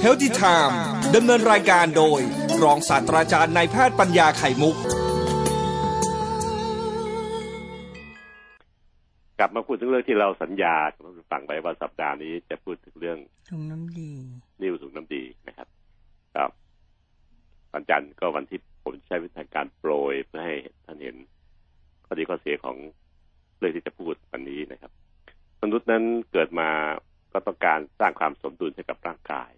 เฮลติไทม์ดำเนินรายการโดย รองศาสตราจารย์นายแพทย์ปัญญาไข่มุก กลับมาพูดถึงเรื่องที่เราสัญญาฟังไปว่าสัปดาห์นี้จะพูดถึงเรื่องถุงน้ำดี นิ้วถุงน้ำดีนะครับ ครับวันจันทร์ก็วันที่ผมใช้วิธีการโปรยเพื่อให้ท่านเห็นข้อดีข้อเสียของเรื่องที่จะพูดวันนี้นะครับ มนุษย์นั้นเกิดมา ก็ต้องการสร้างความสมดุลให้กับร่างกาย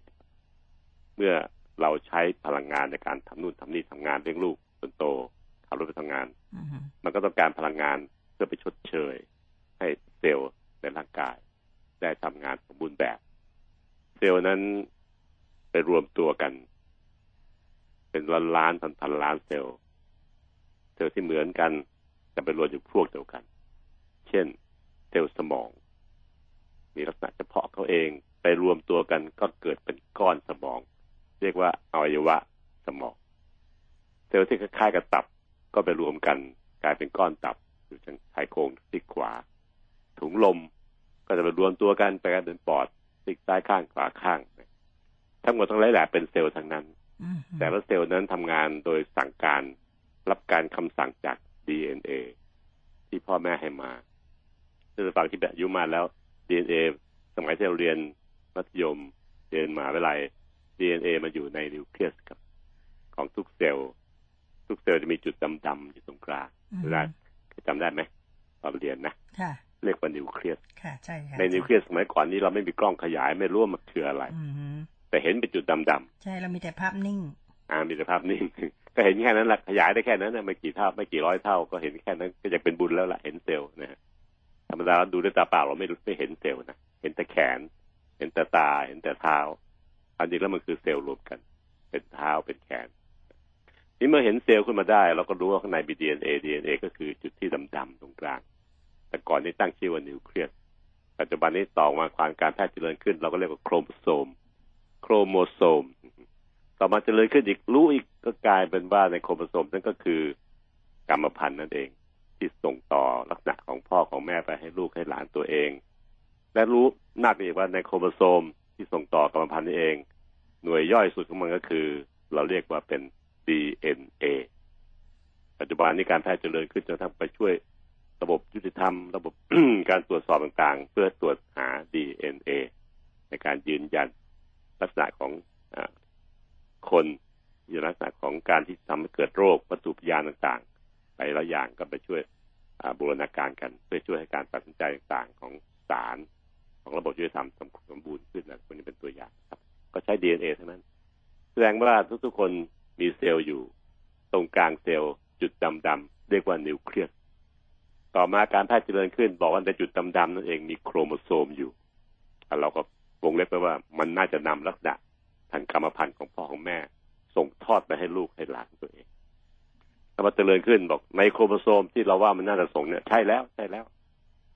เมื่อเราใช้พลังงานในการทำนู่นทำนี่ทำงานเลี้ยงลูกจนโตขับรถไปทำงานอือฮึมันก็ต้องการพลังงานเพื่อไปชดเชย ให้เซลล์ในร่างกาย ได้ทำงานสมบูรณ์แบบ เซลล์นั้นไปรวมตัวกัน เป็นล้านล้านพันพันล้านเซลล์เซลล์ที่เหมือนกันแต่ไปรวมอยู่พวกเดียวกัน เช่น เซลล์สมอง มีลักษณะเฉพาะเขาเอง ไปรวมตัวกันก็เกิดเป็นก้อนสมอง เรียกว่าอวัยวะสมอง เซลล์ที่คล้ายๆกับตับก็ไปรวมกันกลายเป็นก้อนตับอยู่ทางชายโครงซีกขวา ถุงลมก็จะไปรวมตัวกันไปกันเป็นปอดซีกซ้ายข้างขวาข้าง ทั้งหมดทั้งหลายแหละเป็นเซลล์ทั้งนั้นอือฮึแต่ละเซลล์นั้นทำงานโดยสั่งการรับการคำสั่งจาก DNA ที่พ่อแม่ให้มาซึ่งฝั่งที่แบบอายุมาแล้ว DNA สมัยที่เราเรียนมัธยมเรียนมหาวิทยาลัย DNA มันอยู่ในนิวเคลียสครับ ของทุกเซลล์ทุกเซลล์จะมีจุดดำๆอยู่ตรงกลางอือเวฮึลาจำได้ไหมตอนเรียนนะค่ะเรียกว่านิวเคลียสค่ะใช่ค่ะในนิวเคลียสสมัยก่อนนี้เราไม่มีกล้องขยายไม่รู้ว่ามันคืออะไรอือฮึแต่เห็นเป็นจุดดำๆใช่เรามีแต่ภาพนิ่ง อ่ามีแต่ภาพนิ่งก็เห็นแค่นั้นแหละขยายได้แค่นั้นนะไม่กี่เท่าไม่กี่ร้อยเท่า ก็เห็นแค่นั้นก็จะเป็นบุญแล้วล่ะเห็นเซลล์นะฮะ ธรรมดาเราดูด้วยตาเปล่าเราไม่รู้ไม่เห็นเซลล์นะเห็นแต่แขน เห็นแต่ตา เห็นแต่เท้าอันจริงแล้วมันคือเซลล์รวมกัน เป็นเท้าเป็นแขนนี่เมื่อเห็นเซลล์ขึ้นมาได้ เราก็รู้ว่าข้างในมี DNA DNA ก็คือจุดที่ดำๆตรงกลาง แต่ก่อนนี้ตั้งชื่อว่านิวเคลียสปัจจุบันนี้ต่อมาความการแพทย์เจริญขึ้น เราก็เรียกว่าโครโมโซม โครโมโซม ต่อมาเจริญขึ้นอีกรู้อีกก็กลายเป็นว่าในโครโมโซมนั่นก็คือกรรมพันธุ์นั่นเอง ที่ส่งต่อลักษณะของพ่อของแม่ไปให้ลูกให้หลานตัวเอง และรู้น่าไปอีกว่าในโครโมโซมที่ส่งต่อกรรมพันธุ์นี่เอง หน่วยย่อยสุดของมันก็คือ เราเรียกว่าเป็น DNA ปัจจุบันนี้การแพทย์เจริญขึ้นจนทั้งไปช่วยระบบยุติธรรม ระบบการตรวจสอบต่างๆ เพื่อตรวจหา DNA ในการยืนยันลักษณะของอคนในลักษณะของการที่ทำให้เกิดโรควัตถุพยานต่างๆ หลายอย่างก็ไปช่วยบูรณาการกันเพื่อช่วยให้การตัดสินใจต่างๆของศาลของระบบยุติธรรมสมบูรณ์ขึ้นนะคนนี้เป็นตัวอย่างครับ ก็ใช้ DNA ทั้งนั้น แสดงว่าทุกๆคนมีเซลล์อยู่ ตรงกลางเซลล์จุดดำๆเรียกว่านิวเคลียสต่อมาการแพทย์เจริญขึ้น บอกว่าในจุดดำๆนั่นเองมีโครโมโซมอยู่อ่เราก็วงเล็บไปว่ามันน่าจะนำลักษณะทางกรรมพันธุ์ของพ่อของแม่ ส่งทอดไปให้ลูกให้หลานตัวเอง ถ้ามาเจริญขึ้นบอกในโครโมโซมที่เราว่ามันน่าจะส่งเนี่ยใช่แล้วใช่แล้ว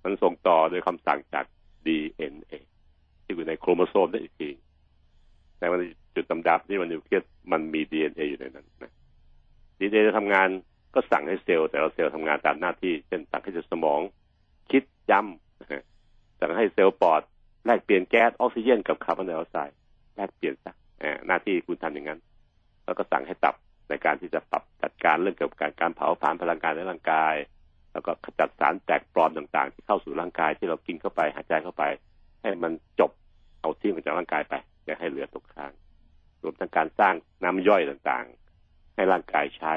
มันส่งต่อโดยคำสั่งจาก DNA ที่อยู่ในโครโมโซมได้อีกทีแต่มันจุดดำๆที่มันนิวเคลียสมันมี DNA อยู่ในนั้นนะ DNA จะทำงานก็สั่งให้เซลล์แต่ละเซลล์ทำงานตามหน้าที่ เช่นสั่งให้เซลสมอง คิดจำสั่งให้เซลล์ปอดแลกเปลี่ยนแก๊สออกซิเจนกับคาร์บอนไดออกไซด์แลกเปลี่ยนซะหน้าที่คุณทำอย่างนั้น แล้วก็สั่งให้ตับ ในการที่จะปรับจัดการเรื่องเกี่ยวกับการการเผาผลาญพลังงานในร่างกาย แล้วก็ขจัดสารแตกปลอมต่างๆ ที่เข้าสู่ร่างกายที่เรากินเข้าไปหายใจเข้าไป ให้มันจบเอาทิ้งออกจากร่างกายไปอย่าให้เหลือตกค้างรวมทั้งการสร้างน้ำย่อยต่างๆ ให้ร่างกายใช้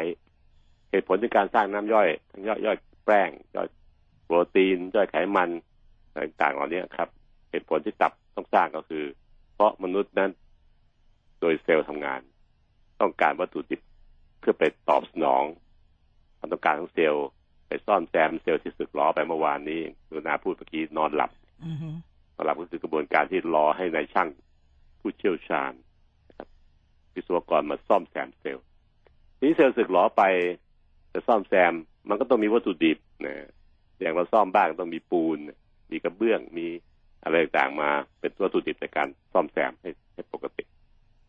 เหตุผลในการสร้างน้ำย่อยทั้งย่อยย่อยแป้งย่อยโปรตีนย่อยไขมันต่างๆเหล่านี้ครับ เหตุผลที่ตับต้องสร้างก็คือ เพราะมนุษย์นั้น โดยเซลล์ทำงาน ต้องการวัตถุดิบ เพื่อไปตอบสนองความต้องการของเซลล์ ไปซ่อมแซมเซลล์ที่สึกหรอไปเมื่อวานนี้คุณนาพูดเมื่อกี้นอนหลับอือฮึสำหรับก็คือกระบวนการที่รอให้นายช่างผู้เชี่ยวชาญนะครับวิศวกรมาซ่อมแซมเซลล์ทีนี้เซลล์สึกหรอไปจะซ่อมแซม มันก็ต้องมีวัตถุดิบนะอย่างเราซ่อมบ้านก็ต้องมีปูน มีกระเบื้อง มีอะไรต่างๆมา เป็นวัตถุดิบในการซ่อมแซมให้ให้ปกติ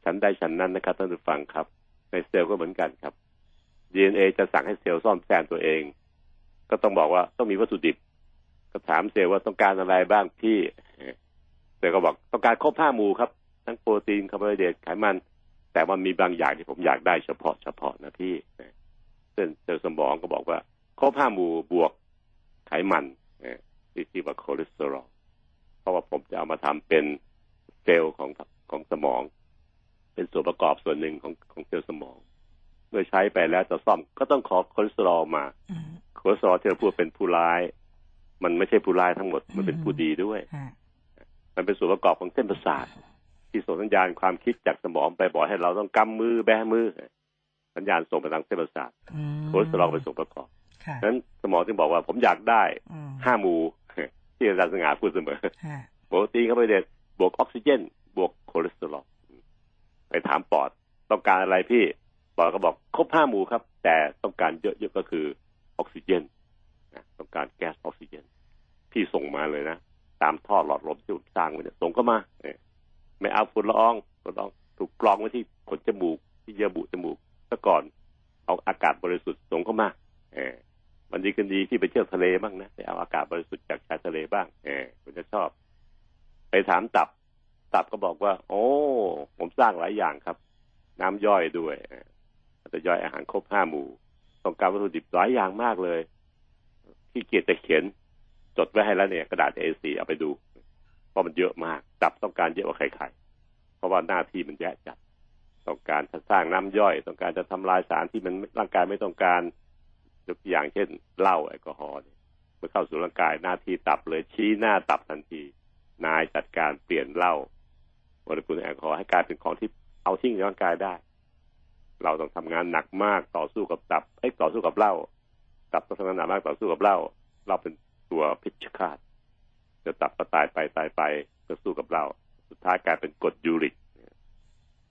ชั้นได้ชั้นนั้นนะครับท่านผู้ฟังครับ ในเซลล์ก็เหมือนกันครับ DNA จะสั่งให้เซลล์ซ่อมแซมตัวเอง ก็ต้องบอกว่าต้องมีวัตถุดิบ ก็ถามเซลล์ว่าต้องการอะไรบ้างพี่แกก็บอกต้องการครบห้าหมู่ครับ ทั้งโปรตีนคาร์โบไฮเดรตไขมัน แต่มันมีบางอย่างที่ผมอยากได้เฉพาะเฉพาะนะพี่เส้นเซลล์สมองก็บอกว่าครบห้าหมู่บวกไขมันที่ที่ว่าคอเลสเตอรอลเพราะว่าผมจะเอามาทำเป็นเซลล์ของของสมอง เป็นส่วนประกอบส่วนหนึ่งของของเซลล์สมอง เมื่อใช้ไปแล้วจะซ่อมก็ต้องขอคอเลสเตอรอลมาอืมคอเลสเตอรอลที่เราพูดเป็นผู้ร้าย มันไม่ใช่ผู้ร้ายทั้งหมดมันเป็นผู้ดีด้วยฮะมันเป็นส่วนประกอบของเส้นประสาทที่ส่งสัญญาณความคิดจากสมองไปบอกให้เราต้องกำมือแบมือ สัญญาณส่งไปทางเส้นประสาทอืมคอเลสเตอรอลเป็นส่วนประกอบค่ะฉะนั้นสมองจึงบอกว่าผมอยากได้อืมห้าหมู่ที่อาจารย์สง่าพูดเสมอฮะโปรตีนเข้าไปเด็ดบวกออกซิเจน บวกคอเลสเตอรอล ไปถามปอดต้องการอะไรพี่ปอดก็บอกครบห้าหมู่ครับ แต่ต้องการเยอะๆก็คือออกซิเจนนะต้องการแก๊สออกซิเจนที่ส่งมาเลยนะตามท่อหลอดลมที่ผมสร้างไว้เนี่ยส่งเข้ามาเนี่ยไม่เอาฝุ่นละอองฝุ่นละอองถูกกรองไว้ที่ขนจมูก ที่เยื่อบุจมูกซะก่อนเอาอากาศบริสุทธิ์ส่งเข้ามาเออมันดีกันดีที่ไปเที่ยวทะเลบ้างนะไปเอาอากาศบริสุทธิ์จากชายทะเลบ้างเออคุณจะชอบ ไปถามตับ ตับก็บอกว่า โอ้ ผมสร้างหลายอย่างครับ น้ำย่อยด้วยออจะย่อยอาหารครบห้าหมู่ ต้องการวัตถุดิบหลายอย่างมากเลยที่เกียจจะเขียนจดไว้ให้แล้วเนี่ย กระดาษ A4 เอาไปดูเพราะมันเยอะมากตับต้องการเยอะกว่าใครๆเพราะว่าหน้าที่มันแยะจัด ต้องการจะสร้างน้ำย่อย ต้องการจะทำลายสารที่มันร่างกายไม่ต้องการยกตัวอย่างเช่นเหล้าแอลกอฮอล์เมื่อเข้าสู่ร่างกายหน้าที่ตับเลยชี้หน้าตับทันที นายจัดการเปลี่ยนเหล้า โมเลกุลแอลกอฮอล์ให้กลายเป็นของที่เอาทิ้งในร่างกายได้ เราต้องทำงานหนักมากต่อสู้กับตับไอ้ยต่อสู้กับเหล้าตับต้องทำงานหนักมากต่อสู้กับเหล้าเราเป็นตัวพิชฆาตจะตับก็ตายไปตายไปก็สู้กับเหล้าสุดท้ายกลายเป็นกรดยูริก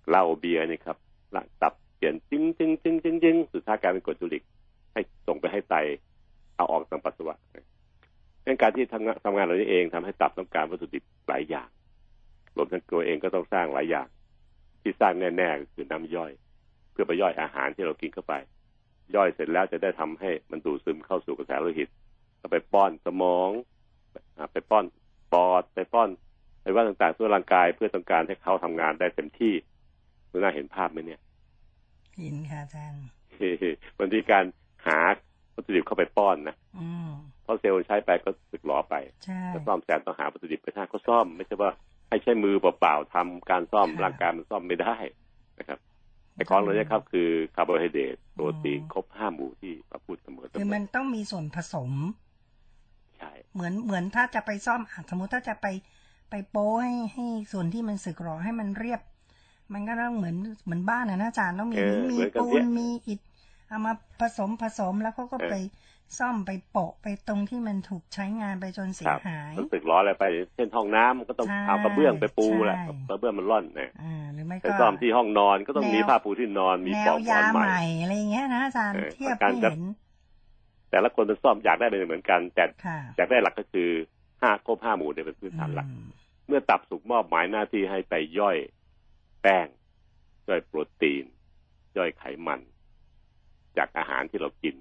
เหล้าเบียร์นี่ครับละตับเปลี่ยนจึงจึงจึงจึงจึงสุดท้ายกลายเป็นกรดยูริก ให้ส่งไปให้ไตเอาออกทางปัสสาวะดังการที่ทำงานทำงานเหล่านี้เองทำให้ตับต้องการวัตถุดิบหลายอย่าง รวมทั้งตัวเองก็ต้องสร้างหลายอย่าง ที่สร้างแน่ๆก็คือน้ำย่อย เพื่อไปย่อยอาหารที่เรากินเข้าไป ย่อยเสร็จแล้วจะได้ทำให้มันดูดซึมเข้าสู่กระแสโลหิตก็ไปป้อนสมองอ่าไปป้อนปอดไปป้อนไปว่าต่างๆทั่วร่างกายเพื่อต้องการให้เขาทำงานได้เต็มที่คุณน่าเห็นภาพไหมเนี่ยเห็นค่ะอาจารย์มันมีการหาวัตถุดิบเข้าไปป้อนนะอืมเพราะเซลล์ใช้ไปก็สึกหรอไปใช่ก็ซ่อมแซมต้องหาวัตถุดิบไปท่าก็ซ่อม ไม่ใช่ว่า ให้ใช้มือเปล่าๆทำการซ่อมค่ะร่างกายมันซ่อมไม่ได้นะครับไอ้ของเหล่านี้ครับคือคาร์โบไฮเดรตโปรตีนครบห้าหมู่ที่เราพูดเสมอเสคือมมัอนต้องมีส่วนผสมใช่เหมือนเหมือนถ้าจะไปซ่อมอะสมมติถ้าจะไปไปโป้ให้ให้ส่วนที่มันสึกหรอให้มันเรียบ มันก็ต้องเหมือนเหมือนบ้านนะนะอาจารย์ต้องมีเออมีเหมือนกันปูเนี่นยมีอิฐเอามาผสมผสมแล้วเขาก็เออไป ซ่อมไปโปะไปตรงที่มันถูกใช้งานไปจนเสีคยรับหายมันสึกหรออะไรไป เช่นห้องน้ำมันก็ต้องใช่เอากระเบื้องไปปูแหละใช่กระเบื้องมันร่อนนะอ่าหรือไม่ไปก็ซ่อมที่ห้องนอนก็ต้องแนวมีผ้าปูที่นอนมีแนปลวอกหมอยานใหใหม่ม่อะไรอย่างเงี้ยนะอาจารย์เออเทียบการให้จะเห็นแต่ละคนจะซ่อมอยากได้เป็นเหมือนกัน แต่ค่ะอยากได้หลักก็คือห้าครบห้าหมู่เนี่ยเป็นพื้นฐานหลักอืมเมื่อตับสุกมอบหมายหน้าที่ให้ไปย่อยแป้ง ย่อยโปรตีน ย่อยไขมัน จากอาหารที่เรากิน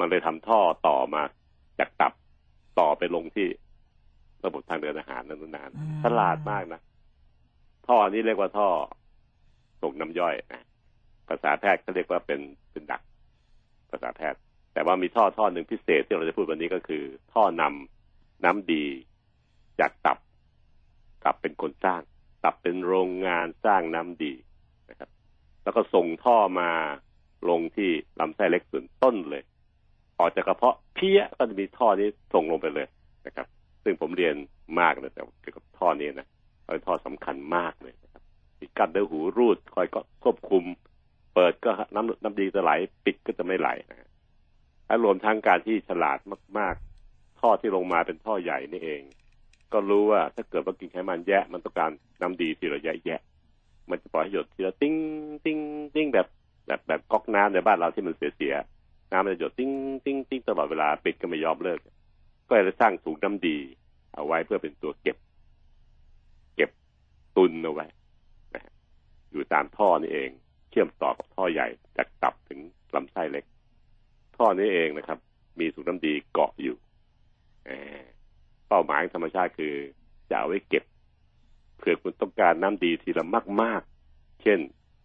มันเลยทำท่อต่อมาจากตับต่อไปลงที่ระบบทางเดินอาหารนั้นนานอืมฉลาดมากนะ ท่อนี้เรียกว่าท่อส่งน้ำย่อยนะภาษาแพทย์เขาเรียกว่าเป็นเป็นดัก ภาษาแพทย์ แต่ว่ามีท่อท่อหนึ่งพิเศษที่เราจะพูดวันนี้ก็คือ ท่อนำน้ำดีจากตับกลับเป็นคนสร้างกลับเป็นโรงงานสร้างน้ำดีนะครับ แล้วก็ส่งท่อมาลงที่ลำไส้เล็กส่วนต้นเลย ออกจากกระเพาะเพี้ยก็จะมีท่อนี้ส่งลงไปเลยนะครับ ซึ่งผมเรียนมากเลยแต่เกี่ยวกับท่อนี้นะเป็นท่อสำคัญมากเลยนะครับมีกั้นด้วยหูรูดคอยก็ควบคุม เปิดก็น้ำน้ำดีจะไหลปิดก็จะไม่ไหลนะฮะและรวมทั้งการที่ฉลาดมาก ๆ ท่อที่ลงมาเป็นท่อใหญ่นี่เอง ก็รู้ว่าถ้าเกิดว่ากินไขมันแยะ มันต้องการน้ำดีที่เราแยะแยะ มันจะปล่อยให้หยดทีละติ้งติ้งติ้งแบบแบบแบบก๊อกน้ำในบ้านเราที่มันเสียเสีย น้ำมันจะหยดติ้งติ้งติ้งตลอดเวลาปิดก็ไม่ยอมเลิก ก็เลยสร้างถุงน้ำดี เอาไว้เพื่อเป็นตัวเก็บ เก็บตุนเอาไว้นะฮะอยู่ตามท่อนี่เองเชื่อมต่อกับท่อใหญ่จากตับถึงลำไส้เล็ก ท่อนี้เองนะครับ มีถุงน้ำดีเกาะอยู่เป้าหมายธรรมชาติคือจะเอาไว้เก็บเผื่อคุณต้องการน้ำดีทีละมาก ๆ เช่น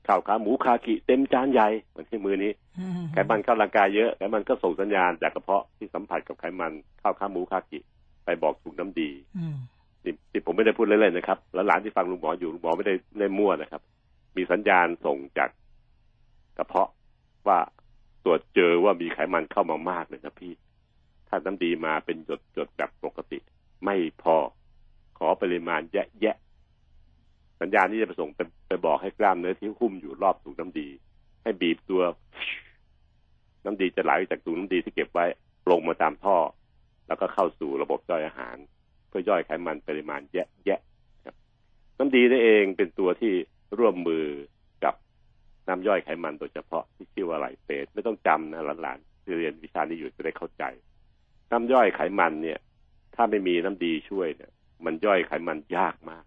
ข้าวขาหมูคากิเต็มจานใหญ่เหมือนที่มือนี้อืมไขมันเข้าร่างกายเยอะไขมันก็ส่งสัญญาณจากกระเพาะที่สัมผัสกับไขมันข้าวขาหมูคากิไปบอกถุงน้ำดีอืมนี่ที่ผมไม่ได้พูดเล่นๆนะครับ แล้วหลานที่ฟังลุงหมออยู่ลุงหมอไม่ได้เล่นมั่วนะครับ มีสัญญาณส่งจากกระเพาะว่าตรวจเจอว่ามีไขมันเข้ามามากเลยนะพี่ ถ้าน้ำดีมาเป็นหยดหยดๆแบบปกติ ไม่พอ ขอปริมาณแยะแยะๆ สัญญาณนี้จะไปส่งไปไปบอกให้กล้ามเนื้อที่หุ้มอยู่รอบถุงน้ำดี ให้บีบตัว น้ำดีจะไหลจากถุงน้ำดีที่เก็บไว้ ลงมาตามท่อ แล้วก็เข้าสู่ระบบย่อยอาหาร เพื่อย่อยไขมันปริมาณแยะแยะครับน้ำดีนี่เองเป็นตัวที่ร่วมมือกับน้ำย่อยไขมันโดยเฉพาะที่ชื่อว่าไหลเปสไม่ต้องจำนะหลานๆเรียนวิชานี้อยู่จะได้เข้าใจ น้ำย่อยไขมันเนี่ย ถ้าไม่มีน้ำดีช่วยเนี่ย มันย่อยไขมันยากมาก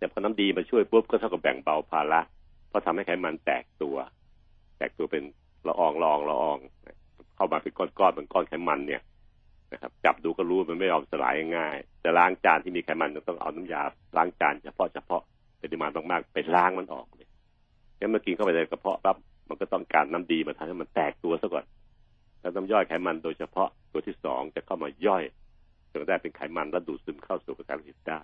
แต่พอน้ำดีมาช่วยปุ๊บก็เท่ากับแบ่งเบาภาระเพราะทำให้ไขมันแตกตัว แตกตัวเป็นละอองละอองละออง เข้ามาเป็นก้อนๆเป็นก้อนไขมันเนี่ยนะครับ จับดูก็รู้มันไม่ยอมสลายง่ายจะล้างจานที่มีไขมันต้องเอาน้ำยาล้างจานเฉพาะเฉพาะปริมาณมากๆไปล้างมันออกเลยงั้นเมื่อกินเข้าไปในกระเพาะปั๊บมันก็ต้องการน้ำดีมาทำให้มันแตกตัวซะก่อนแล้วน้ำย่อยไขมันโดยเฉพาะตัวที่สองจะเข้ามาย่อยจนได้เป็นไขมันแล้วดูดซึมเข้าสู่กระแสโลหิตได้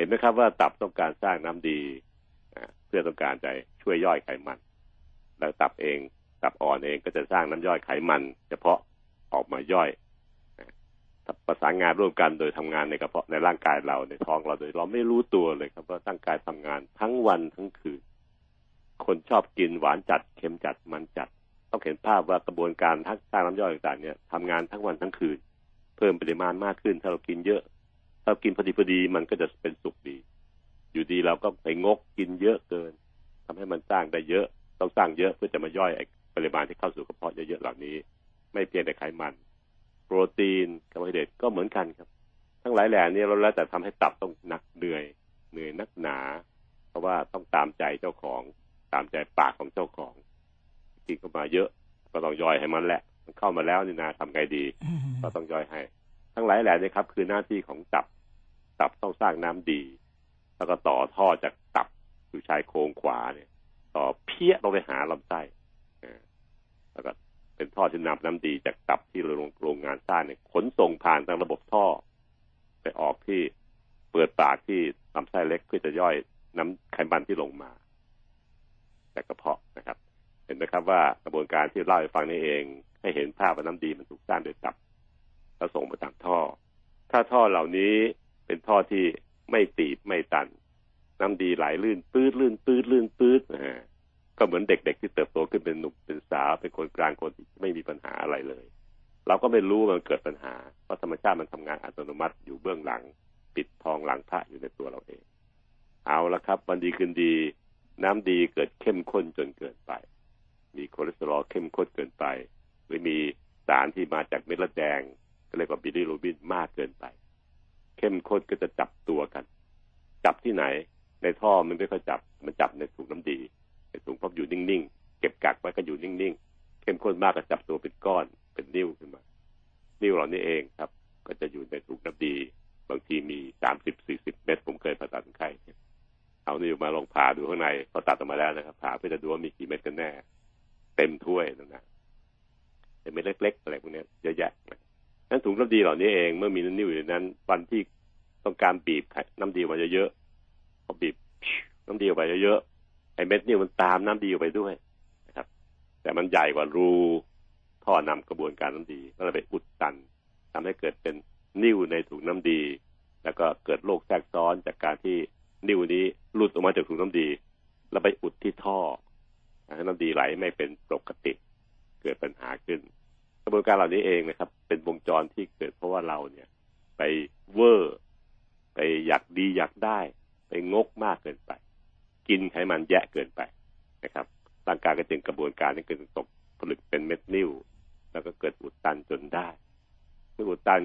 ห็นไหมครับว่าตับต้องการสร้างน้ำดีเพื่อต้องการจะช่วยย่อยไขมัน แล้วตับเองตับอ่อนเองก็จะสร้างน้ำย่อยไขมัน เฉพาะออกมาย่อยประสานงานร่วมกันโดยทำงานในกระเพาะในร่างกายเราในท้องเราโดยเราไม่รู้ตัวเลยครับว่าร่างกายทำงานทั้งวันทั้งคืน คนชอบกินหวานจัดเค็มจัดมันจัด ต้องเห็นภาพว่ากระบวนการทั้งสร้างน้ำย่อยต่างๆเนี่ยทำงานทั้งวันทั้งคืน เพิ่มปริมาณมากขึ้นถ้าเรากินเยอะ ถ้าเรากินพอดีพอดีมันก็จะเป็นสุขดี อยู่ดีเราก็ไปงกกินเยอะเกินทำให้มันสร้างได้เยอะต้องสร้างเยอะเพื่อจะมาย่อยไอ้ปริมาณที่เข้าสู่กระเพาะเยอะๆเหล่านี้ ไม่เพียงแต่ไขมัน โปรตีนคาร์โบไฮเดรตก็เหมือนกันครับ ทั้งหลายแหล่นี้เราแล้วแต่ทำให้ตับต้องหนักเหนื่อยเหนื่อยนักหนา เพราะว่าต้องตามใจเจ้าของตามใจปากของเจ้าของกินเข้ามาเยอะก็ต้องย่อยให้มันแหละมันเข้ามาแล้วนี่นาทำไงดีอืมก็ต้องย่อยให้ ทั้งหลายแหล่นี้ครับ คือหน้าที่ของตับ ตับต้องสร้างน้ำดี แล้วก็ต่อท่อจากตับอยู่ชายโครงขวาเนี่ย ต่อเพี้ยลงไปหาลำไส้แล้วก็เป็นท่อที่นำน้ำดีจากตับที่โรงโรงงานสร้างเนี่ยขนส่งผ่านทางระบบท่อ ไปออกที่เปิดปากที่ลำไส้เล็กเพื่อจะย่อยน้ำไขมันที่ลงมาจากกระเพาะนะครับ เห็นไหมครับว่ากระบวนการที่เล่าให้ฟังนี่เอง ให้เห็นภาพว่าน้ำดีมันถูกสร้างโดยตับ แล้วส่งมาตามท่อ ถ้าท่อเหล่านี้ เป็นท่อที่ไม่ตีบไม่ตัน น้ำดีไหลลื่นปื้ดลื่นปื้ดลื่นปื้ดนะฮะก็เหมือนเด็ก ๆ ที่เติบโตขึ้นเป็นหนุ่มเป็นสาวเป็นคนกลางคนที่ไม่มีปัญหาอะไรเลย เราก็ไม่รู้มันเกิดปัญหาเพราะธรรมชาติมันทำงานอัตโนมัติอยู่เบื้องหลัง ปิดทองหลังพระอยู่ในตัวเราเอง เอาละครับ วันดีคืนดี น้ำดีเกิดเข้มข้นจนเกินไป มีคอเลสเตอรอลเข้มข้นเกินไป หรือมีสารที่มาจากเม็ดเลือดแดงก็เรียกว่าบิลิรูบินมากเกินไป เข้มข้นก็จะจับตัวกัน จับที่ไหน ในท่อมันไม่ค่อยจับ มันจับในถุงน้ำดี ในถุงพบอยู่นิ่งๆ เก็บกักไว้ก็อยู่นิ่งๆ เข้มข้นมากก็จับตัวเป็นก้อน เป็นนิ่วขึ้นมา นิ่วเหล่านี้เองครับ ก็จะอยู่ในถุงน้ำดี บางทีมีสามสิบสี่สิบเม็ดผมเคยผ่าตัดไข้เอานิ่วมาลองผ่าดูข้างในพอตัดออกมาแล้วนะครับ ผ่าเพื่อจะดูว่ามีกี่เม็ดกันแน่ เต็มถ้วยนั่นนะเป็นเม็ดเล็กๆอะไรพวกนี้เยอะแยะ นั้นถุงน้ำดีเหล่านี้เองเมื่อมีนิ่วอยู่ในนั้น วันที่ต้องการบีบน้ำดีมาเยอะๆพอบีบน้ำดีออกไปเยอะๆไอ้เม็ดนิ่วมันตามน้ำดีออกไปด้วยนะครับ แต่มันใหญ่กว่ารูท่อนำกระบวนการน้ำดีก็เลยไปอุดตันทำให้เกิดเป็นนิ่วในถุงน้ำดี แล้วก็เกิดโรคแทรกซ้อนจากการที่นิ่วนี้หลุดออกมาจากถุงน้ำดี แล้วไปอุดที่ท่อให้น้ำดีไหลไม่เป็นปกติ เกิดปัญหาขึ้น กระบวนการเหล่านี้เองนะครับ เป็นวงจรที่เกิดเพราะว่าเราเนี่ย ไปเวอร์ ไปอยากดีอยากได้ ไปงกมากเกินไป กินไขมันแยะเกินไปนะครับร่างกายก็จึงกระบวนการนี้เกิดตกผลึกเป็นเม็ดนิ่วแล้วก็เกิดอุดตันจนได้เมื่ออุดตัน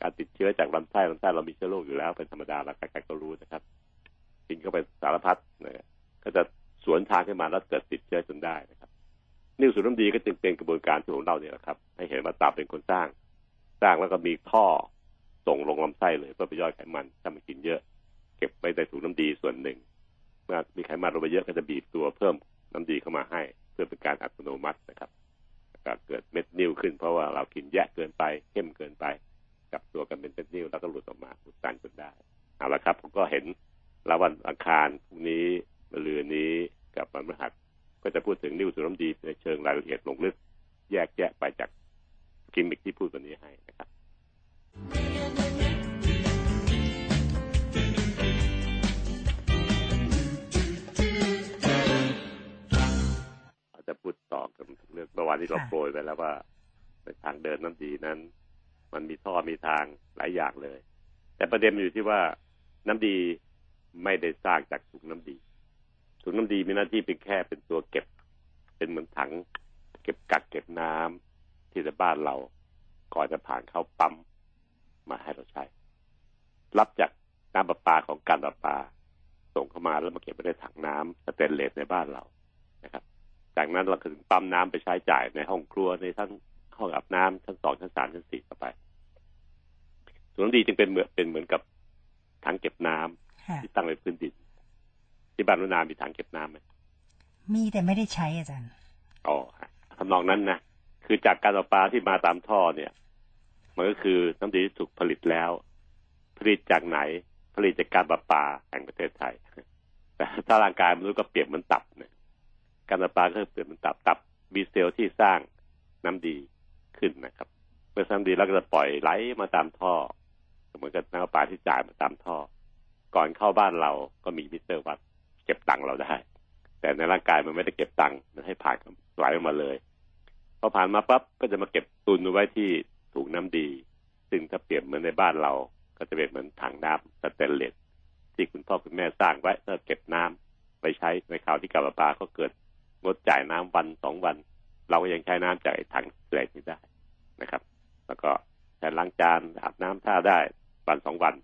การติดเชื้อจากลำไส้ลำไส้เรามีเชื้อโรคอยู่แล้วเป็นธรรมดาแล้วใครๆก็รู้นะครับกินเข้าไปสารพัดนะก็จะสวนทางขึ้นมาแล้วเกิดติดเชื้อจนได้นะครับ นิ่วสูบน้ำดีก็จึงเป็นกระบวนการที่ของเราเนี่ยแหละครับ ให้เห็นว่าตับเป็นคนสร้าง สร้างแล้วก็มีท่อส่งลงลำไส้เลยเพื่อไปย่อยไขมันถ้ามันกินเยอะ เก็บไว้ในถุงน้ำดีส่วนหนึ่งเมื่อมีไขมันลงไปเยอะก็จะบีบตัวเพิ่มน้ำดีเข้ามาให้ เพื่อเป็นการอัตโนมัตินะครับก็เกิดเม็ดนิ่วขึ้นเพราะว่าเรากินแยะเกินไปเข้มเกินไปกลับตัวกันเป็นเม็ดนิ่วแล้วก็หลุดออกมาอุดตันจนได้เอาละครับผมก็เห็นแล้ววันอังคารพรุ่งนี้มะรืนนี้กับวันพฤหัส ก็จะพูดถึงนิวสูน้ำดีในเชิงรายละเอียดลงลึก แยกแยะไปจากกิมมิคที่พูดวันนี้ให้นะครับ เราจะพูดต่อกันเรื่องเมื่อวานที่เราโปรยไปแล้วว่าในทางเดินน้ำดีนั้น มันมีท่อมีทางหลายอย่างเลย แต่ประเด็นอยู่ที่ว่าน้ำดีไม่ได้สร้างจากถุงน้ำดี ถุงน้ำดีมีหน้าที่เป็นแค่เป็นตัวเก็บ เป็นเหมือนถัง เก็บกักเก็บน้ำที่ในบ้านเราก่อนจะผ่านเข้าปั๊มมาให้เราใช้ รับจากน้ำประปาของการประปา ส่งเข้ามาแล้วมาเก็บไว้ในถังน้ำสเตนเลสในบ้านเรานะครับ จากนั้นเราก็ถึงปั๊มน้ำไปใช้จ่ายในห้องครัวในทั้งห้องอาบน้ำชั้นสองชั้นสามชั้นสี่ต่อไปส่วนน้ำดีจึงเป็นเหมือนเป็นเหมือนกับถังเก็บน้ำค่ะที่ตั้งไว้พื้นดิน ที่บ้านรุนามีถังเก็บน้ำไหมมีแต่ไม่ได้ใช้อาจารย์อ๋อฮะทำนองนั้นนะคือจากการประปาที่มาตามท่อเนี่ย มันก็คือน้ำดีที่ถูกผลิตแล้ว ผลิตจากไหน ผลิตจากการประปาแห่งประเทศไทยแต่ถ้าร่างกายมนุษย์ก็เปรียบเหมือนตับเนี่ยการประปาก็เปรียบเหมือนตับตับมีเซลล์ที่สร้างน้ำดีขึ้นนะครับ เมื่อสร้างน้ำดีแล้วก็จะปล่อยไหลมาตามท่อเหมือนกับน้ำประปาที่จ่ายมาตามท่อ ก่อนเข้าบ้านเราก็มีมิเตอร์วัด เก็บตังค์เราได้ แต่ในร่างกายมันไม่ได้เก็บตังค์มันให้ผ่านไหลออกมาเลยพอผ่านมาปั๊บก็จะมาเก็บตุนไว้ที่ถุงน้ำดี ซึ่งถ้าเปรียบเหมือนในบ้านเรา ก็จะเป็นเหมือนถังน้ำสแตนเลสที่คุณพ่อคุณแม่สร้างไว้เพื่อเก็บน้ำไปใช้ในข่าวที่กับประปาก็เกิดงดจ่ายน้ำวันสองวัน เราก็ยังใช้น้ำจากถังเหล็กนี้ได้นะครับ แล้วก็ใช้ล้างจานอาบน้ำท่าได้วันสองวัน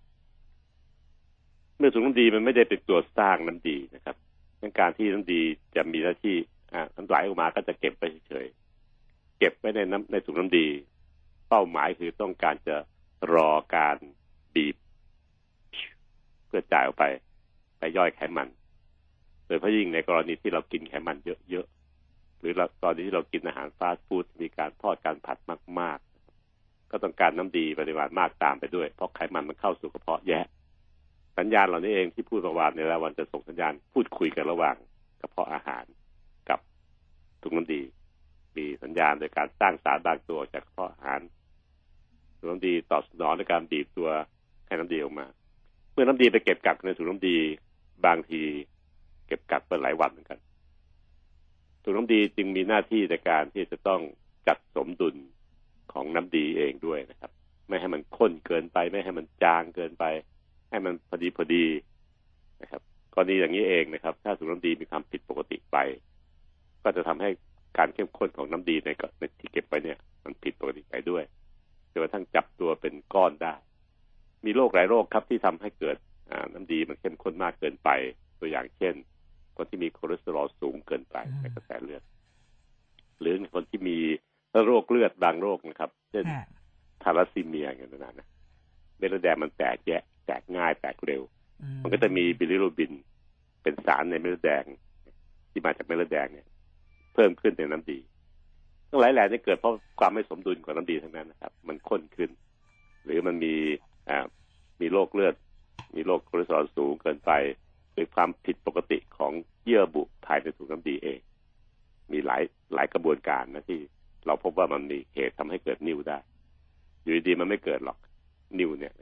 เมื่อถุงน้ำดีมันไม่ได้เป็นตัวสร้างน้ำดีนะครับดังการที่น้ำดีจะมีหน้าที่อ่าน้ำไหลออกมาก็จะเก็บไปเฉยเก็บไว้ในน้ำในถุงน้ำดี เป้าหมายคือต้องการจะรอการบีบ เพื่อจ่ายออกไป ไปย่อยไขมัน โดยเฉพาะยิ่งในกรณีที่เรากินไขมันเยอะๆหรือเรากรณีที่เรากินอาหารฟาสต์ฟู้ดมีการทอดการผัดมาก ๆ ก็ต้องการน้ำดีปริมาณมากตามไปด้วย เพราะไขมันมันเข้าสู่กระเพาะแยะ สัญญาณเหล่านี้เองที่พูดประวานในละวันจะส่งสัญญาณพูดคุยกันระหว่างกระเพาะอาหารกับถุงน้ำดี มีสัญญาณโดยการสร้างสารบางตัวจากกระเพาะอาหารถุงน้ำดีตอบสนองในการบีบตัวให้น้ำดีออกมา เมื่อน้ำดีไปเก็บกักในถุงน้ำดีบางที เก็บกักเป็นหลายวันเหมือนกันถุงน้ำดีจึงมีหน้าที่ในการที่จะต้องจัดสมดุลของน้ำดีเองด้วยนะครับ ไม่ให้มันข้นเกินไป ไม่ให้มันจางเกินไป ให้มันพอดีพอดีนะครับกรณีอย่างนี้เองนะครับ ถ้าถุงน้ำดีมีความผิดปกติไป ก็จะทำให้การเข้มข้นของน้ำดีในกในที่เก็บไปเนี่ย มันผิดปกติไปด้วยจนกระทั่งจับตัวเป็นก้อนได้ มีโรคหลายโรคครับที่ทำให้เกิดอ่าน้ำดีมันเข้มข้นมากเกินไป ตัวอย่างเช่น คนที่มีคอเลสเตอรอลสูงเกินไปอืมในกระแสเลือด หรือคนที่มีโรคเลือดบางโรคนะครับ เช่นค่ะธาลัสซีเมียอย่างนั้นนะเม็ดเลือดแดงมันแตกแยะ แตกง่ายแตกเร็วอืมมันก็จะมีบิลิรูบิน เป็นสารในเม็ดเลือดแดง ที่มาจากเม็ดเลือดแดงเนี่ย เพิ่มขึ้นในน้ำดีทั้งหลายแหล่นี่เกิดเพราะความไม่สมดุลของน้ำดีทั้งนั้นนะครับ มันข้นขึ้น หรือมันมีอ่ามีโรคเลือด มีโรคคอเลสเตอรอลสูงเกินไปหรือความผิดปกติของเยื่อบุภายในถุงน้ำดีเอง มีหลายหลายกระบวนการนะที่เราพบว่ามันมีเหตุทำให้เกิดนิ่วได้ อยู่ดีๆมันไม่เกิดหรอกนิ่วเนี่ย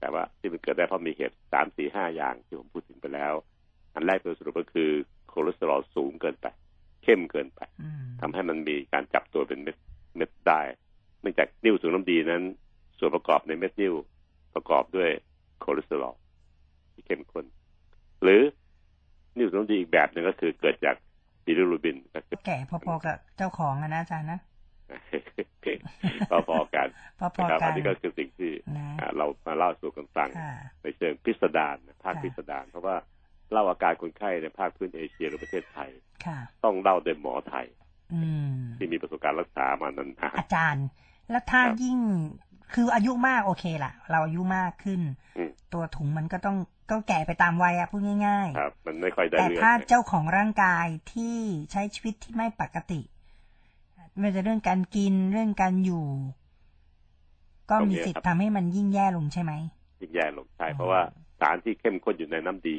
แต่ว่าที่มันเกิดได้เพราะมีเหตุสามสี่ห้าอย่างที่ผมพูดถึงไปแล้ว อันแรกโดยสรุปก็คือคอเลสเตอรอลสูงเกินไป เข้มเกินไปอืมทำให้มันมีการจับตัวเป็นเม็ดเม็ดได้เนื่องจากนิ่วถุงน้ำดีนั้น ส่วนประกอบในเม็ดนิ่วประกอบด้วยคอเลสเตอรอลที่เข้มข้นหรือนิ่วถุงน้ำดีอีกแบบหนึ่งก็คือเกิดจากบิลิรูบินก็คือแก่พอๆกับเจ้าของอะนะอาจารย์นะ พอๆกันนะครับพอๆกันอันนี้ก็คือสิ่งที่นะอ่าเรามาเล่าสู่กันฟังค่ะในเชิงพิสดารนะภาคค่ะพิสดารเพราะว่าเล่าอาการคนไข้ในภาคพื้นเอเชียหรือประเทศไทยค่ะต้องเล่าโดยหมอไทยอืมที่มีประสบการณ์รักษามานานอาจารย์ แล้วถ้าครับยิ่งคืออายุมากโอเคละเราอายุมากขึ้นอืมตัวถุงมันก็ต้องก็แก่ไปตามวัยอะพูดง่ายครับมันไม่ค่อยได้ๆแต่เรื่องถ้าเจ้าของร่างกายที่ใช้ชีวิตที่ไม่ปกติ ไม่ว่าจะเรื่องการกินเรื่องการอยู่ ก็มีสิทธิ์ทำให้มันยิ่งแย่ลงใช่ไหมยิ่งแย่ลงใช่อ๋อเพราะว่าสารที่เข้มข้นอยู่ในน้ำดี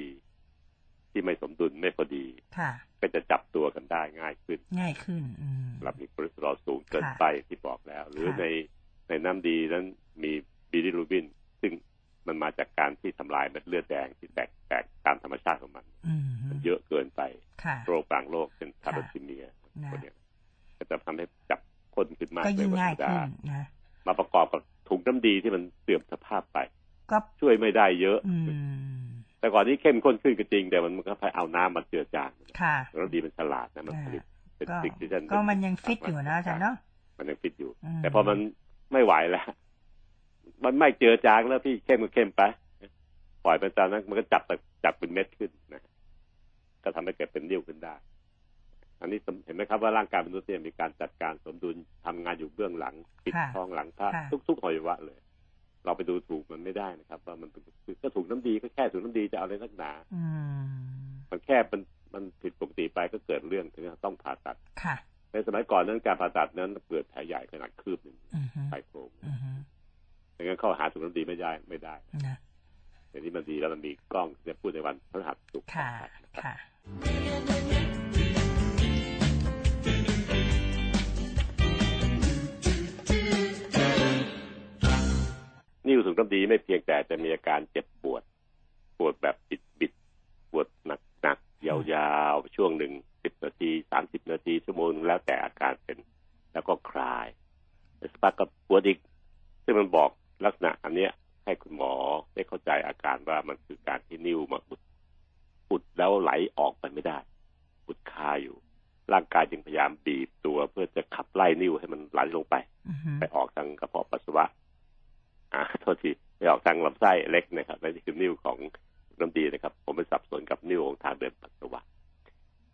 ที่ไม่สมดุลไม่พอดีค่ะก็จะจับตัวกันได้ง่ายขึ้น ง่ายขึ้นอืมสำหรับมีคอเลสเตอรอลสูงเกินค่ะไปที่บอกแล้ว หรือค่ะในในน้ำดีนั้นมีบิลิรูบิน ซึ่งมันมาจากการที่ทำลายเม็ดเลือดแดงที่แตกแตกตามธรรมชาติของมันอืมมันเยอะเกินไปค่ะโรคบางโรคเป็นธาลัสซีเมียนะ พวกเนี้ยก็จะทำให้จับข้นขึ้น มากก็ยิ่งกว่ง่ายธรรมขึ้ดนนะมาประกอบกับถุงน้ำดีที่มันเสื่อมสภาพไปก็ช่วยไม่ได้เยอะ อืมแต่ก่อนนี้เข้มข้นขึ้นก็จริง แต่มันก็ไปเอาน้ำมาเจือจางค่ะแล้วดีมันฉลาดนะมันผลิตเป็นก็สิ่งที่ฉันก็มันยังฟิตอยู่นะอาจารย์เนาะมันยังฟิตอยู่อืมแต่พอมันไม่ไหวแล้ว มันไม่เจือจางแล้วพี่เข้มก็เข้มไปปล่อยไปตามนั้นมันก็จับจับเป็นเม็ดขึ้นนะก็ทำให้เกิดเป็นนิ่วขึ้นได้ อันนี้เห็นไหมครับว่าร่างกายมนุษย์เนี่ยมีการจัดการสมดุลทำงานอยู่เบื้องหลัง ปิดค่ะท้องหลังพระค่ะทุกๆอวัยวะเลย เราไปดูถูกมันไม่ได้นะครับ ว่ามันเป็นคือก็ถูกน้ำดีก็แค่ถูกน้ำดีจะเอาอะไรนักหนาอืมมันแค่มันมันผิดปกติไปก็เกิดเรื่องถึงต้องผ่าตัดค่ะในสมัยก่อนนั้นการผ่าตัดนั้นเกิดแผลใหญ่ขนาดคืบหนึ่งอือฮึชายโครงอือฮึดังนั้นเข้าหาถูกน้ำดีไม่ได้ไม่ได้นะแต่ที่มันดีแล้วมันมีกล้องจะพูดในวันพฤหัสศุกร์ค่ะ นะครับค่ะนิ่วถูกน้ำดีไม่เพียงแต่จะมีอาการเจ็บปวด ปวดแบบบิดบิดปวดหนักหนักๆยาวๆ ช่วงหนึ่งสิบนาทีสามสิบนาทีชั่วโมงนึงแล้วแต่อาการเป็น แล้วก็คลายแล้วสักพักก็ปวดอีกซึ่งมันบอกลักษณะอันเนี้ย ให้คุณหมอได้เข้าใจอาการว่ามันคือการที่นิ่วมาอุดอุดแล้วไหลออกไปไม่ได้ อุดคาอยู่ ร่างกายจึงพยายามบีบตัวเพื่อจะขับไล่นิ่วให้มันไหลลงไปอือฮึไปออกทางกระเพาะปัสสาวะ อ่า โทษทีไปออกทางลำไส้เล็กนะครับนั่นคือนิ้วของน้ำดีนะครับ ผมไปสับสนกับนิ้วของทางเดินปัสสาวะ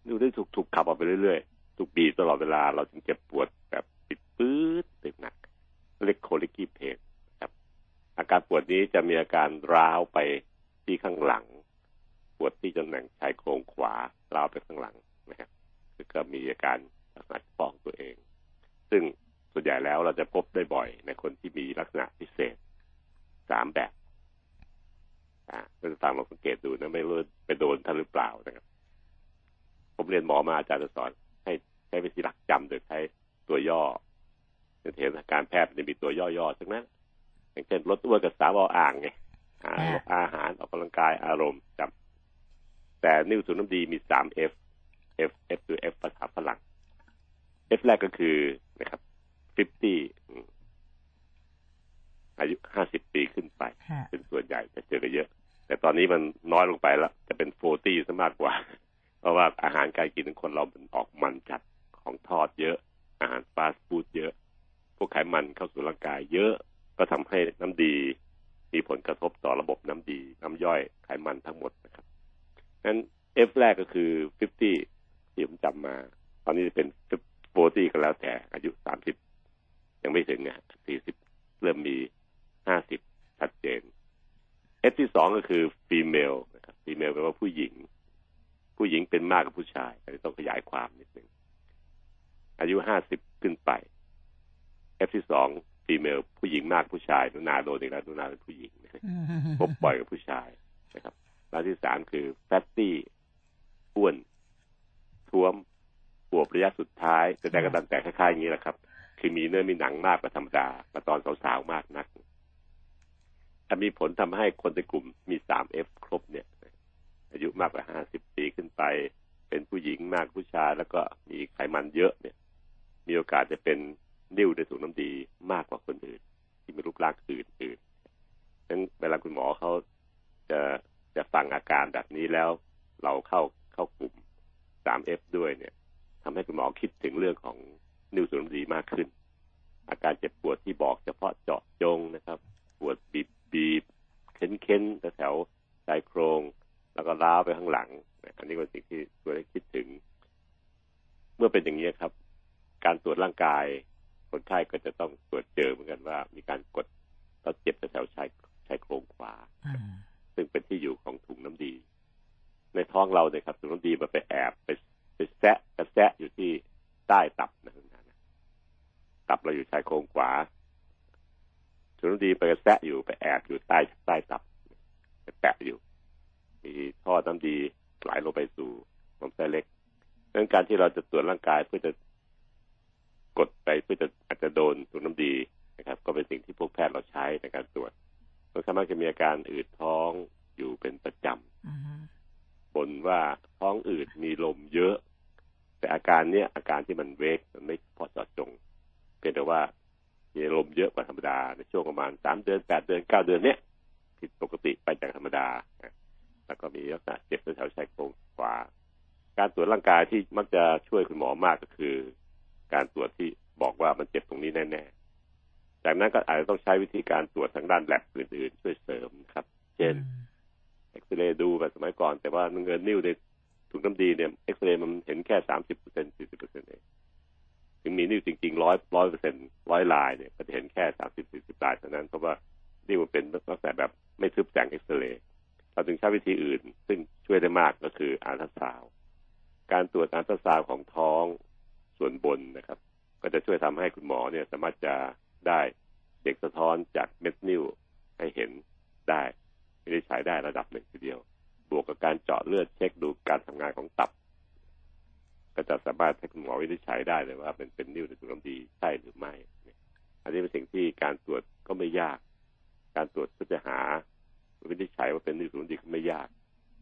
นิ้วได้ถูกถูกขับออกไปเรื่อยๆ ถูกบีบตลอดเวลา เราจึงเจ็บปวดแบบปิดปื๊ดตึงหนัก เรียกโคลิกี้เพนครับ อาการปวดนี้จะมีอาการร้าวไปที่ข้างหลัง ปวดที่ตำแหน่งชายโครงขวาร้าวไปข้างหลังนะครับคือก็มีอาการลักษณะเฉพาะของตัวเอง ซึ่ง ส่วนใหญ่แล้วเราจะพบได้บ่อยในคนที่มีลักษณะพิเศษสามแบบ อ่าก็จะตามลองสังเกตดูนะ ไม่รู้ไปโดนท่านหรือเปล่านะครับ ผมเรียนหมอมาอาจารย์จะสอน ให้ใช้วิธีหลักจำโดยใช้ตัวย่อในเทศการแพทย์มันจะมีตัวย่อๆทั้งนั้นอย่างเช่นลดอ้วนกับสาวเอาอ่างไงอ่าลดอาหารออกกำลังกายอารมณ์จำแต่นิ้วสูงน้ำดีมีสาม F F F คือ F ภาษาฝรั่ง F แรกก็คือนะครับ 50อืมอายุห้าสิบปีขึ้นไป ฮะ เป็นส่วนใหญ่จะเจอกันเยอะ แต่ตอนนี้มันน้อยลงไปแล้ว จะเป็นโฟตี้ซะมากกว่า เพราะว่าอาหารการกินของคนเรามันออกมันจัดของทอดเยอะ อาหารฟาสต์ฟู้ดเยอะ พวกไขมันเข้าสู่ร่างกายเยอะก็ทำให้น้ำดีมีผลกระทบต่อระบบน้ำดี น้ำย่อยไขมันทั้งหมดนะครับนั้น F แรกก็คือ 50 ที่ผมจำมา ตอนนี้จะเป็น40ก็แล้วแต่อายุ 30 ยังไม่ถึงอะ40 เริ่มมี 50 ชัดเจน F ที่สองก็คือ female นะครับ female แปลว่าผู้หญิง ผู้หญิงเป็นมากกว่าผู้ชายอันนี้ต้องขยายความนิดนึงอายุ50ขึ้นไป F ที่สอง female ผู้หญิงมากผู้ชายหนูนาโดนอีกแล้วหนูนาเป็นผู้หญิงนะอืมพบบ่อยกับผู้ชายนะครับแล้วที่สามคือ fatty อ้วนท้วมปวบระยะสุดท้ายแสดงกระดันแต่คล้ายๆอย่างนี้แหละครับ คือมีเนื้อมีหนังมากกว่าธรรมดากว่าตอนสาวๆมากนัก ถ้ามีผลทำให้คนในกลุ่มมีสาม F ครบเนี่ย อายุมากกว่าห้าสิบปีขึ้นไป เป็นผู้หญิงมากผู้ชายแล้วก็มีไขมันเยอะเนี่ย มีโอกาสจะเป็นนิ่วในถุงน้ำดีมากกว่าคนอื่น ที่มีรูปร่างอื่นๆนั้นเวลาคุณหมอเขาจะจะฟังอาการแบบนี้แล้ว เราเข้าเข้ากลุ่ม 3F ด้วยเนี่ยทำให้คุณหมอคิดถึงเรื่องของนิ้วสูงน้ำดีมากขึ้น อาการเจ็บปวดที่บอกจะจงนะครับ ปวดบีบบีบเค้นเค้นแถวชายโครง แล้วก็ล้าว ไปข้างหลัง อันนี้เป็นสิ่งที่ควรให้คิดถึง เมื่อเป็นอย่างนี้ นิ้วจริงๆร้อยร้อยเปอร์เซ็นร้อยลายเนี่ยก็จะเห็นแค่สามสิบสี่สิบลายเท่านั้นเพราะว่านิ้วมันเป็นลักษณะแบบไม่ทึบแสงเอ็กซเรย์เราจึงใช้วิธีอื่น ซึ่งช่วยได้มากก็คืออาร์ตซาวการตรวจอาร์ตซาวของท้องส่วนบนนะครับ ก็จะช่วยทำให้คุณหมอเนี่ย สามารถจะได้เด็กสะท้อนจากเม็ดนิ้วให้เห็นได้ไม่ได้ใช้ได้ระดับหนึ่งทีเดียว บวกกับการเจาะเลือดเช็คดูการทำงานของตับ ก็จะสามารถให้คุณหมอวินิจฉัยได้เลยว่าเป็นเป็นนิ้วในถุงน้ำดีใช่หรือไม่ อันนี้เป็นสิ่งที่การตรวจก็ไม่ยาก การตรวจเพื่อจะหาวินิจฉัยว่าเป็นนิ้วถุงน้ำดีก็ไม่ยาก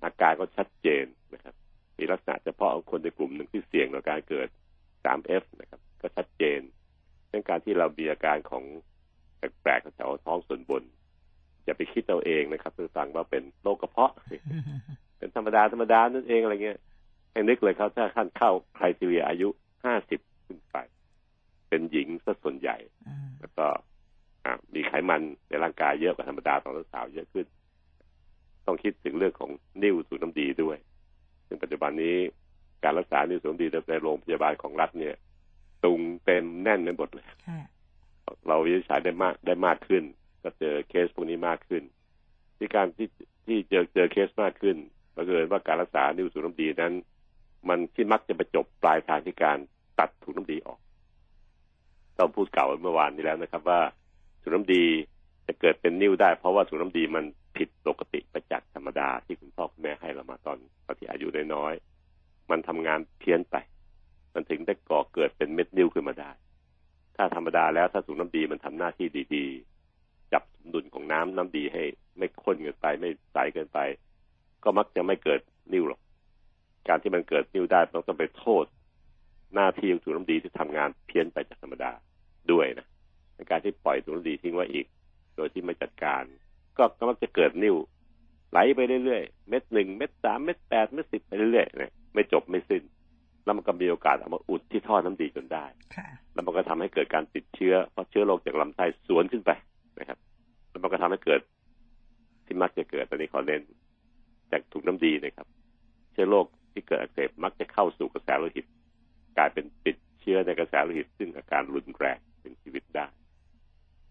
อาการก็ชัดเจนนะครับ มีลักษณะเฉพาะของคนในกลุ่มหนึ่งที่เสี่ยงต่อการเกิด 3F นะครับ ก็ชัดเจนเรื่องการที่เรามีอาการของแปลกๆแถวท้องส่วนบนอย่าไปคิดเอาเองนะครับคือฟังว่าเป็นโรคกระเพาะ เป็นธรรมดาธรรมดานั่นเองอะไรเงี้ย ให้นึกเลยครับ ถ้าขั้นเข้าใครทีเรียอายุห้าสิบขึ้นไป เป็นหญิงซะส่วนใหญ่อืมแล้วก็อ่ามีไขมันในร่างกายเยอะกว่าธรรมดาของสาวๆเยอะขึ้น ต้องคิดถึงเรื่องของนิ่วสูบน้ำดีด้วย ซึ่งปัจจุบันนี้การรักษานิ่วสูบน้ำดีในโรงพยาบาลของรัฐเนี่ย ตุงเต็มแน่นไปหมดเลยค่ะเราวินิจฉัยได้มากได้มากขึ้น ก็เจอเคสพวกนี้มากขึ้น ที่การที่ที่เจอเจอเคสมากขึ้นบังเอิญว่าการรักษานิ้วสูบน้ำดีนั้น มันที่มักจะไปจบปลายทางที่การตัดถุงน้ำดีออกเราพูดเก่าเมื่อวานนี้แล้วนะครับ ว่าถุงน้ำดีจะเกิดเป็นนิ้วได้ เพราะว่าถุงน้ำดีมันผิดปกติไปจากษ์ธรรมดาที่คุณพ่อคุณแม่ให้เรามาตอนตอนที่อายุน้อยๆมันทำงานเพี้ยนไป มันถึงได้ก่อเกิดเป็นเม็ดนิ้วขึ้นมาได้ ถ้าธรรมดาแล้วถ้าถุงน้ำดีมันทำหน้าที่ดีๆ จับสมดุลของน้ำน้ำดีให้ ไม่ข้นเกินไปไม่ใสเกินไป ก็มักจะไม่เกิดนิ่วหรอก การที่มันเกิดนิ่วได้ต้องต้องไปโทษ หน้าที่ของถุงน้ำดีที่ทำงานเพี้ยนไปจากธรรมดาด้วยนะในการที่ปล่อยถุงน้ำดีทิ้งไว้อีก โดยที่ไม่จัดการ ก็ก็มักจะเกิดนิ่วไหลไปเรื่อยๆเม็ดหนึ่งเม็ดสามเม็ดแปดเม็ดสิบไปเรื่อยๆนะไม่จบไม่สิ้น แล้วมันก็มีโอกาสเอามาอุดที่ท่อน้ำดีจนได้ค่ะแล้วมันก็ทำให้เกิดการติดเชื้อเพราะเชื้อโรคจากลำไส้สวนขึ้นไปนะครับ แล้วมันก็ทำให้เกิดที่มักจะเกิดตอนนี้ขอเน้นจากถุงน้ำดีนะครับ เชื้อโรค ที่เกิดอักเสบมักจะเข้าสู่กระแสโลหิต กลายเป็นติดเชื้อในกระแสโลหิต ซึ่งอาการรุนแรงเป็นชีวิตได้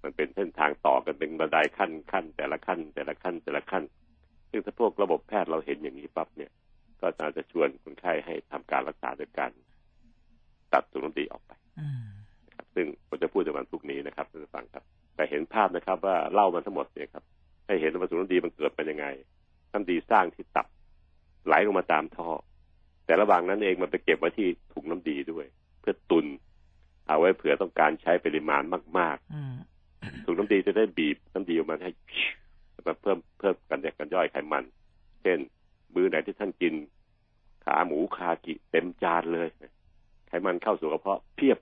มันเป็นเส้นทางต่อกันเป็นบันไดขั้นขั้น แต่ละขั้น แต่ละขั้นแต่ละขั้น ซึ่งถ้าพวกระบบแพทย์เราเห็นอย่างนี้ปั๊บเนี่ย ก็อาจจะชวนคนไข้ให้ทำการรักษาโดยการตัดถุงน้ำดีออกไปอืมนะครับ ซึ่งผมจะพูดในวันพรุ่งนี้นะครับท่านผู้ฟังครับ แต่เห็นภาพนะครับ ว่าเล่ามันทั้งหมดเนี่ยครับให้เห็นว่าสูน้ำดีมันเกิดเป็นยังไงน้ำดีสร้างที่ตับไหลลงมาตามท่อ แต่ระหว่างนั้นเองมันไปเก็บไว้ที่ถุงน้ำดีด้วย เพื่อตุน เอาไว้เผื่อต้องการใช้ปริมาณมากอืมๆถุงน้ำดีจะได้บีบน้ำดีออกมาให้มาเพิ่มเพิ่มกันแยกกันย่อยไขมัน เช่นมื้อไหนที่ท่านกิน ขาหมูคากิเต็มจานเลยไขมันเข้าสู่กระเพาะเพียบ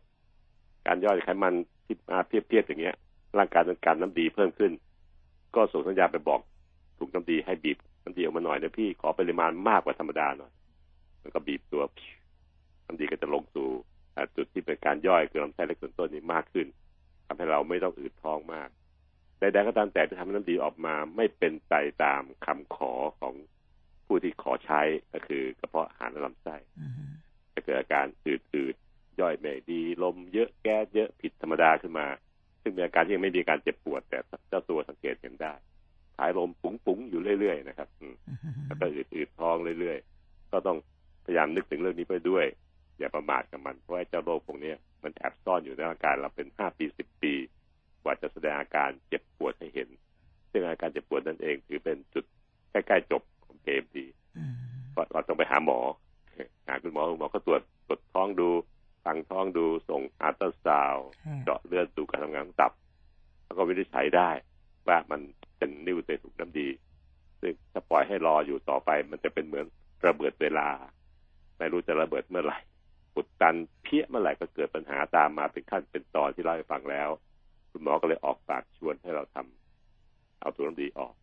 การย่อยไขมันที่มาเพียบๆอย่างเงี้ย ร่างกายต้องการน้ำดีเพิ่มขึ้น ก็ส่งสัญญาณไปบอกถูกน้ำดีให้บีบน้ำดีออกมาหน่อยนะพี่ขอปริมาณมากกว่าธรรมดาหน่อย มันก็บีบตัวน้ำดีก็จะลงสู่อ่าจุดที่เป็นการย่อยคือลำไส้เล็กส่วนต้นนี้มากขึ้นทำให้เราไม่ต้องอืดท้องมากใดๆก็ตามแต่ที่ทำให้น้ำดีออกมาไม่เป็นไปตามคำขอของผู้ที่ขอใช้ก็คือกระเพาะอาหารและลำไส้อืมจะเกิดอาการอืดๆย่อยไม่ดี ลมเยอะแก๊สเยอะผิดธรรมดาขึ้นมา ซึ่งซึ่งเป็นอาการที่ยังไม่มีการเจ็บปวด แต่เจ้าตัวสังเกตเห็นได้ถ่ายลมปุ๋งๆอยู่เรื่อยๆนะครับอืมแล้วก็อืดๆท้องเรื่อยๆ ก็ต้อง พยายามนึกถึงเรื่องนี้ไปด้วย อย่าประมาทกับมันเพราะว่าเจ้าโรคพวกนี้มันแอบซ่อนอยู่ในร่างกายเราเป็นห้าปีสิบปี กว่าจะแสดงอาการเจ็บปวดให้เห็น ซึ่งอาการเจ็บปวดนั่นเองถือเป็นจุดใกล้ๆจบของเกมดีอืมก็เราต้องไปหาหมอหาคุณหมอคุณหมอก็ตรวจตรวจท้องดูฟังท้องดูส่งอัลตราซาวด์ฮะเจาะเลือดดูการทำงานของตับ แล้วก็วินิจฉัยได้ว่ามันเป็นนิ่วเตถุกน้ำดี ซึ่งถ้าปล่อยให้รออยู่ต่อไป มันจะเป็นเหมือนระเบิดเวลา ไม่รู้จะระเบิดเมื่อไหร่ปุดตันเพี้ยเมื่อไหร่ก็เกิดปัญหาตามมาเป็นขั้นเป็นตอนที่เล่าให้ฟังแล้ว คุณหมอก็เลยออกปากชวนให้เราทำเอาตัวน้ำดีออก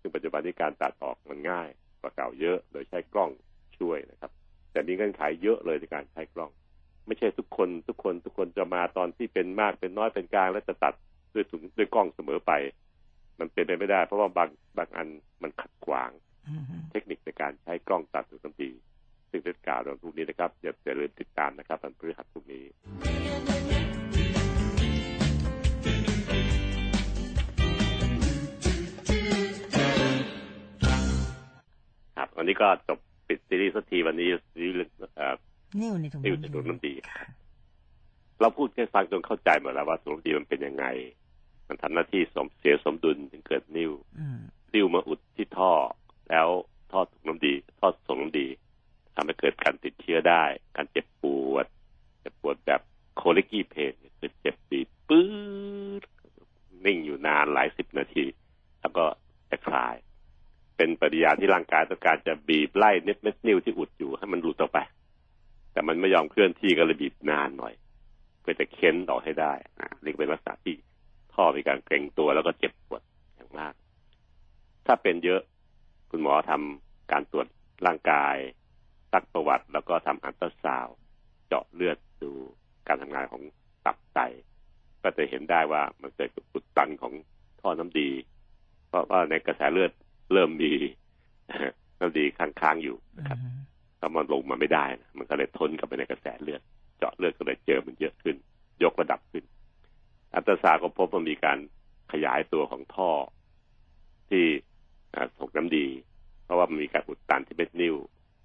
ซึ่งปัจจุบันนี้การตัดออกมันง่ายกว่าเก่าเยอะ โดยใช้กล้องช่วยนะครับ แต่มีเงื่อนไขเยอะเลยในการใช้กล้อง ไม่ใช่ทุกคนทุกคนทุกคนจะมาตอนที่เป็นมากเป็นน้อยเป็นกลาง แล้วจะตัดด้วยถุงด้วยกล้องเสมอไป มันเป็นไปไม่ได้ เพราะว่าบางบางอันมันขัดขวางอืมเทคนิคในการใช้กล้องตัดตัวน้ำดี ซึ่งเป็นกล่าวในวันพรุ่งนี้นะครับอย่าอย่าลืมติดตามนะครับวันพฤหัสพรุ่งนี้ ครับวันนี้ก็จบปิดซีรีส์สักทีวันนี้ซีรีส์เรื่องเอ่อนิ้วในถุงนิ่วในถุงน้ำดีครับเราพูดให้ฟังจนเข้าใจหมดแล้วว่าถุงน้ำดีมันเป็นยังไง มันทำหน้าที่สมเสียสมดุลถึงเกิดนิ่วอืมริ้วมาอุดที่ท่อแล้วท่อถุงน้ำดี ท่อส่งน้ำดี ทำให้เกิดการติดเชื้อได้ การเจ็บปวด เจ็บปวดแบบโคลิกี้เพนคือเจ็บปีดปื๊ดนิ่งอยู่นานหลายสิบนาที แล้วก็จะคลาย เป็นปฏิยาที่ร่างกายต้องการจะบีบไล่เม็ดเม็ดนิ้วที่อุดอยู่ให้มันหลุดออกไป แต่มันไม่ยอมเคลื่อนที่ก็เลยบีบนานหน่อย เพื่อจะเค้นออให้ได้นะนี่เป็นลักษณะที่ท่อมีการเกร็งตัวแล้วก็เจ็บปวดอย่างมาก ถ้าเป็นเยอะคุณหมอทำการตรวจร่างกาย ซักประวัติ แล้วก็ทำอัลตราซาวด์เจาะเลือดดูการทำงานของตับไตก็จะเห็นได้ว่ามันเกิดอุดตันของท่อน้ำดี เพราะว่าในกระแสเลือดเริ่มมีน้ำดีค้างๆอยู่นะครับอืมถ้ามันลงมาไม่ได้นะมันก็เลยทนกับไปในกระแสเลือด เจาะเลือดก็เลยเจอมันเยอะขึ้น ยกระดับขึ้น อัลตราซาวด์ก็พบว่ามีการขยายตัวของท่อที่อ่าส่งน้ำดี เพราะว่ามันมีการอุดตันที่เม็ดนิ้ว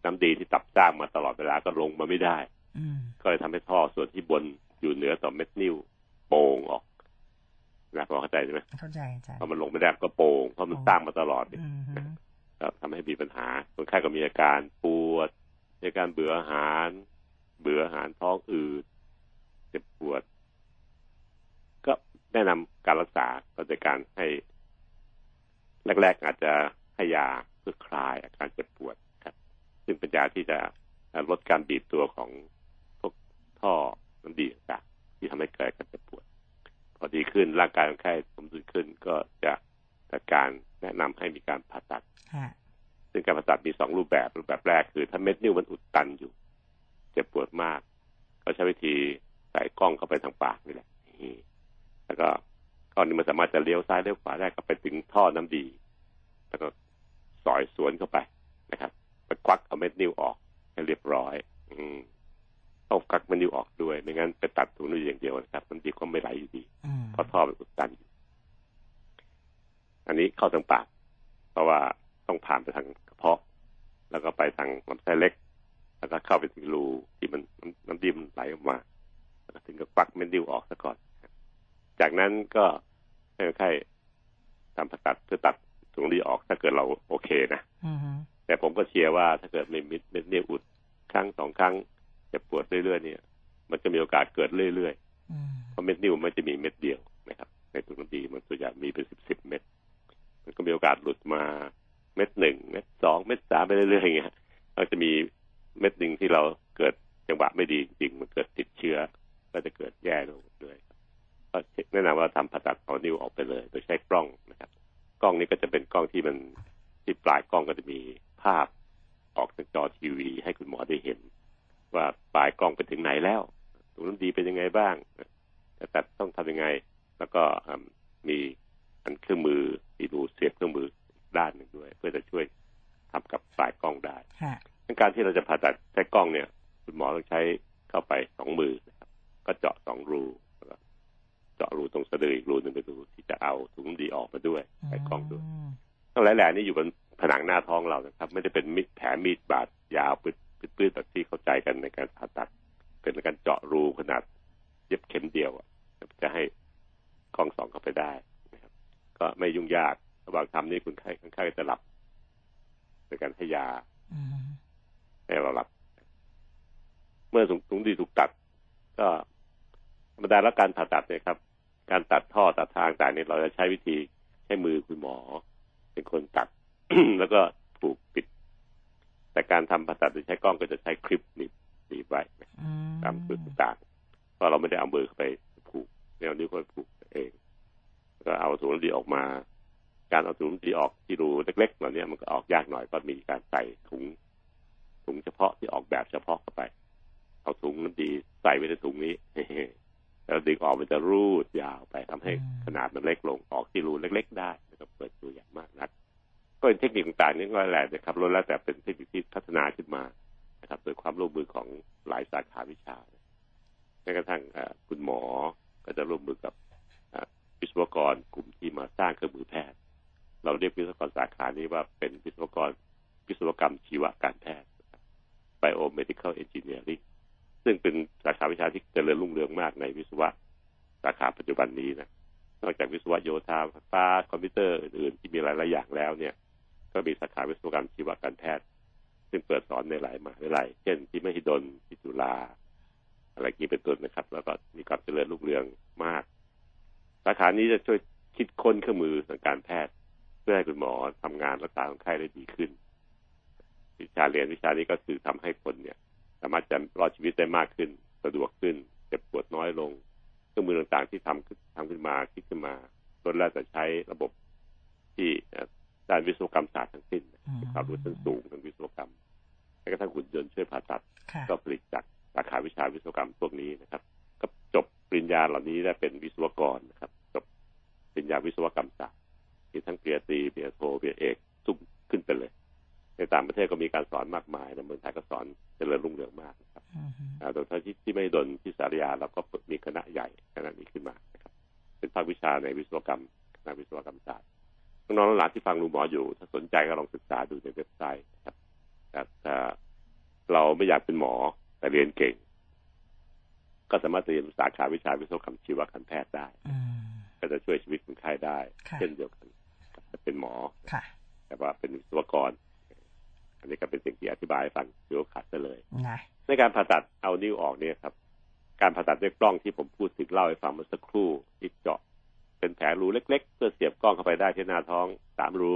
น้ำดีที่ตับสร้างมาตลอดเวลาก็ลงมาไม่ได้อืมก็เลยทำให้ท่อส่วนที่บนอยู่เหนือต่อเม็ดนิ้วโป่งออกนะพอเข้าใจใช่ไหมเข้าใจอาจารย์พอมันลงไม่ได้ก็โป่งเพราะมันสร้างมาตลอดอืมฮึก็ทำให้มีปัญหาคนไข้ก็มีอาการปวดมีอาการเบื่ออาหาร เบื่ออาหารท้องอืดเจ็บปวด ก็แนะนำการรักษาก็โดยการให้ แรก ๆ อาจจะให้ยาเพื่อคลายอาการเจ็บปวดครับ ซึ่งเป็นยาที่จะลดการบีบตัวของพวกท่อน้ำดีต่างๆที่ทำให้เกิดการเจ็บปวด พอดีขึ้นร่างกายคนไข้สมดุลขึ้นก็จะจัดการแนะนำให้มีการผ่าตัดฮะซึ่งการผ่าตัดมีสองรูปแบบรูปแบบแรกคือถ้าเม็ดนิ้วมันอุดตันอยู่ เจ็บปวดมาก ก็ใช้วิธีใส่กล้องเข้าไปทางปากนี่แหละนี่แล้วก็ก้อนนี้มันสามารถจะเลี้ยวซ้ายเลี้ยวขวาได้ก็ไปถึงท่อน้ำดี แล้วก็สอยสวนเข้าไปนะครับไป ควักเอาเม็ดนิ้วออกให้เรียบร้อย อืมต้องควักเม็ดนิ้วออกด้วย ไม่งั้นไปตัดถุงนิ้วอย่างเดียวนะครับน้ำดีก็ไม่ไหลอยู่ดีอืมเพราะท่อมันอุดตันอยู่อันนี้เข้าทางปาก เพราะว่าต้องผ่านไปทางกระเพาะ แล้วก็ไปทางลำไส้เล็ก แล้วก็เข้าไปถึงรูที่มันน้ำน้ำดีมันไหลออกมาแล้วก็ถึงกับปักเม็ดดิ้วออกซะก่อน จากนั้นก็ให้คนไข้ทำผ่าตัดเพื่อตัดถุงดีออกถ้าเกิดเราโอเคนะอืมฮึ แต่ผมก็เชียร์ว่าถ้าเกิดมีเม็ดเม็ดนิ้วอุดครั้งสองครั้งเจ็บปวดเรื่อยๆเนี่ย มันจะมีโอกาสเกิดเรื่อยๆอืมเพราะเม็ดนิ้วมันจะมีเม็ดเดียวนะครับ ในถุงน้ำดีมันส่วนใหญ่มีเป็นสิบสิบเม็ดมันก็มีโอกาสหลุดมาเม็ดหนึ่งเม็ดสองเม็ดสามไปเรื่อยๆอย่างเงี้ยก็จะมีเม็ดหนึ่งที่เราเกิดจังหวะไม่ดีจริงๆมันเกิดติดเชื้อ ก็จะเกิดแย่ลงด้วยก็แนะนำว่าทำผ่าตัดเอานิ้วออกไปเลย โดยใช้กล้องนะครับ กล้องนี้ก็จะเป็นกล้องที่มันที่ปลายกล้องก็จะมี ภาพออกทางจอทีวีให้คุณหมอได้เห็น ว่าปลายกล้องไปถึงไหนแล้วถุงน้ำดีเป็นยังไงบ้างจะตัดต้องทำยังไง แล้วก็อืมมีอันเครื่องมือมีรูเสียบเครื่องมืออีกด้านหนึ่งด้วย เพื่อจะช่วยทำกับสายกล้องได้ฮะการที่เราจะผ่าตัดใช้กล้องเนี่ย คุณหมอต้องใช้เข้าไปสองมือนะครับ ก็เจาะสองรูแล้วก็เจาะรูตรงสะดืออีกรูหนึ่งไปดูที่จะเอาถุงน้ำดีออกมาด้วยใส่กล้องด้วยมทั้งหลายแหล่นี่อยู่บน ผนังหน้าท้องเรานะครับ ไม่ได้เป็นมิดแผลมีดบาดยาวปืดปืดๆแบบที่เข้าใจกันในการผ่าตัด เป็นการเจาะรูขนาดเย็บเข็มเดียวจะให้กล้องสองเข้าไปได้นะครับ ก็ไม่ยุ่งยากระหว่างทำนี่คุณไข้คนไข้จะหลับโดยการให้ยาให้เราหลับ เมื่อถุงถุงดีถูกตัด ก็ธรรมดาแล้วการผ่าตัดเนี่ยครับ การตัดท่อตัดทางต่างเนี่ยเราจะใช้วิธีใช้มือคุณหมอ เป็นคนตัด แล้วก็ผูกปิด แต่การทำผ่าตัดโดยใช้กล้องก็จะใช้คลิปหนีบหนีบไว้อืมตามจุดต่างๆเพราะเราไม่ได้เอามือเข้าไปผูกแนวนิ้วเข้าไปผูกเองแล้วก็เอาถุงน้ำดีออกมา การเอาถุงน้ำดีออกที่รูเล็กๆเหล่านี้มันก็ออกยากหน่อยก็มีการใส่ถุงถุงเฉพาะที่ออกแบบเฉพาะเข้าไป เอาถุงน้ำดีใส่ไว้ในถุงนี้แล้วดึงออกมันจะรูดยาวไปทำให้ขนาดมันเล็กลงออกที่รูเล็ก ๆ ได้ไม่ต้องเปิดตัวอย่างมากนัก ก็เป็นเทคนิคต่างๆนี่ก็แหละนะครับล้วนแล้วแต่เป็นเทคนิคที่พัฒนาขึ้นมานะครับ โดยความร่วมมือของหลายสาขาวิชาแม้กระทั่งคุณหมอก็จะร่วมมือกับวิศวกรกลุ่มที่มาสร้างเครื่องมือแพทย์ เราเรียกวิศวกรสาขานี้ว่าเป็นวิศวกรวิศวกรรมชีวการแพทย์ biomedical engineering ซึ่งเป็นสาขาวิชาที่เจริญรุ่งเรืองมากในวิศวะสาขาปัจจุบันนี้นะนอกจากวิศวะโยธาไฟฟ้าคอมพิวเตอร์อื่นๆที่มีหลายๆอย่างแล้วเนี่ย ก็มีสาขาวิศวกรรมชีวการแพทย์ ซึ่งเปิดสอนในหลายมหาวิทยาลัย เช่น ที่มหิดลที่จุฬาอะไรอย่างนี้เป็นต้นนะครับ แล้วก็มีความเจริญรุ่งเรืองมาก สาขานี้จะช่วยคิดค้นเครื่องมือทางการแพทย์ เพื่อให้คุณหมอทำงานรักษาคนไข้ได้ดีขึ้น วิชาเรียนวิชานี้ก็คือทำให้คนเนี่ย สามารถจะรอดชีวิตได้มากขึ้น สะดวกขึ้นเจ็บปวดน้อยลง เครื่องมือต่างๆที่ทำขึ้นทำขึ้นมาคิดขึ้นมาล้นแล้วแต่ใช้ระบบที่ ด้านวิศวกรรมศาสตร์ทั้งสิ้นมีความรู้ชั้นสูงทางวิศวกรรมแม้กระทั่งหุ่นยนต์ช่วยผ่าตัดค่ะก็ผลิตจากสาขาวิชาวิศวกรรมพวกนี้นะครับ ก็จบปริญญาเหล่านี้ได้เป็นวิศวกรนะครับ จบปริญญาวิศวกรรมศาสตร์ที่ทั้งปริญญาตรีปริญญาโทปริญญาเอกสุ่มขึ้นไปเลย ในต่างประเทศก็มีการสอนมากมายในเมืองไทยก็สอนเจริญรุ่งเรืองมากนะครับอืมอ่าโดยเฉพาะที่ที่ไม่ดนที่สารยาเราก็มีคณะใหญ่คณะนี้ขึ้นมานะครับ เป็นภาควิชาในวิศวกรรมคณะวิศวกรรมศาสตร์ น้องๆหลานๆที่ฟังลุงหมออยู่ ถ้าสนใจก็ลองศึกษาดูในเว็บไซต์นะครับแต่ถ้าเราไม่อยากเป็นหมอแต่เรียนเก่ง ก็สามารถเรียนสาขาวิชาวิศวกรรมชีวการแพทย์ได้อืมก็จะช่วยชีวิตคนไข้ได้ค่ะเช่นเดียวกันกับจะเป็นหมอค่ะแต่ว่าเป็นวิศวกร อันนี้ก็เป็นสิ่งที่อธิบายให้ฟังเดี๋ยวขาดไปเลยนะในการผ่าตัดเอานิ้วออกเนี่ยครับ การผ่าตัดด้วยกล้องที่ผมพูดถึงเล่าให้ฟังเมื่อสักครู่ที่เจาะ เป็นแผลรูเล็ก ๆ เพื่อเสียบกล้องเข้าไปได้ที่หน้าท้องสามรู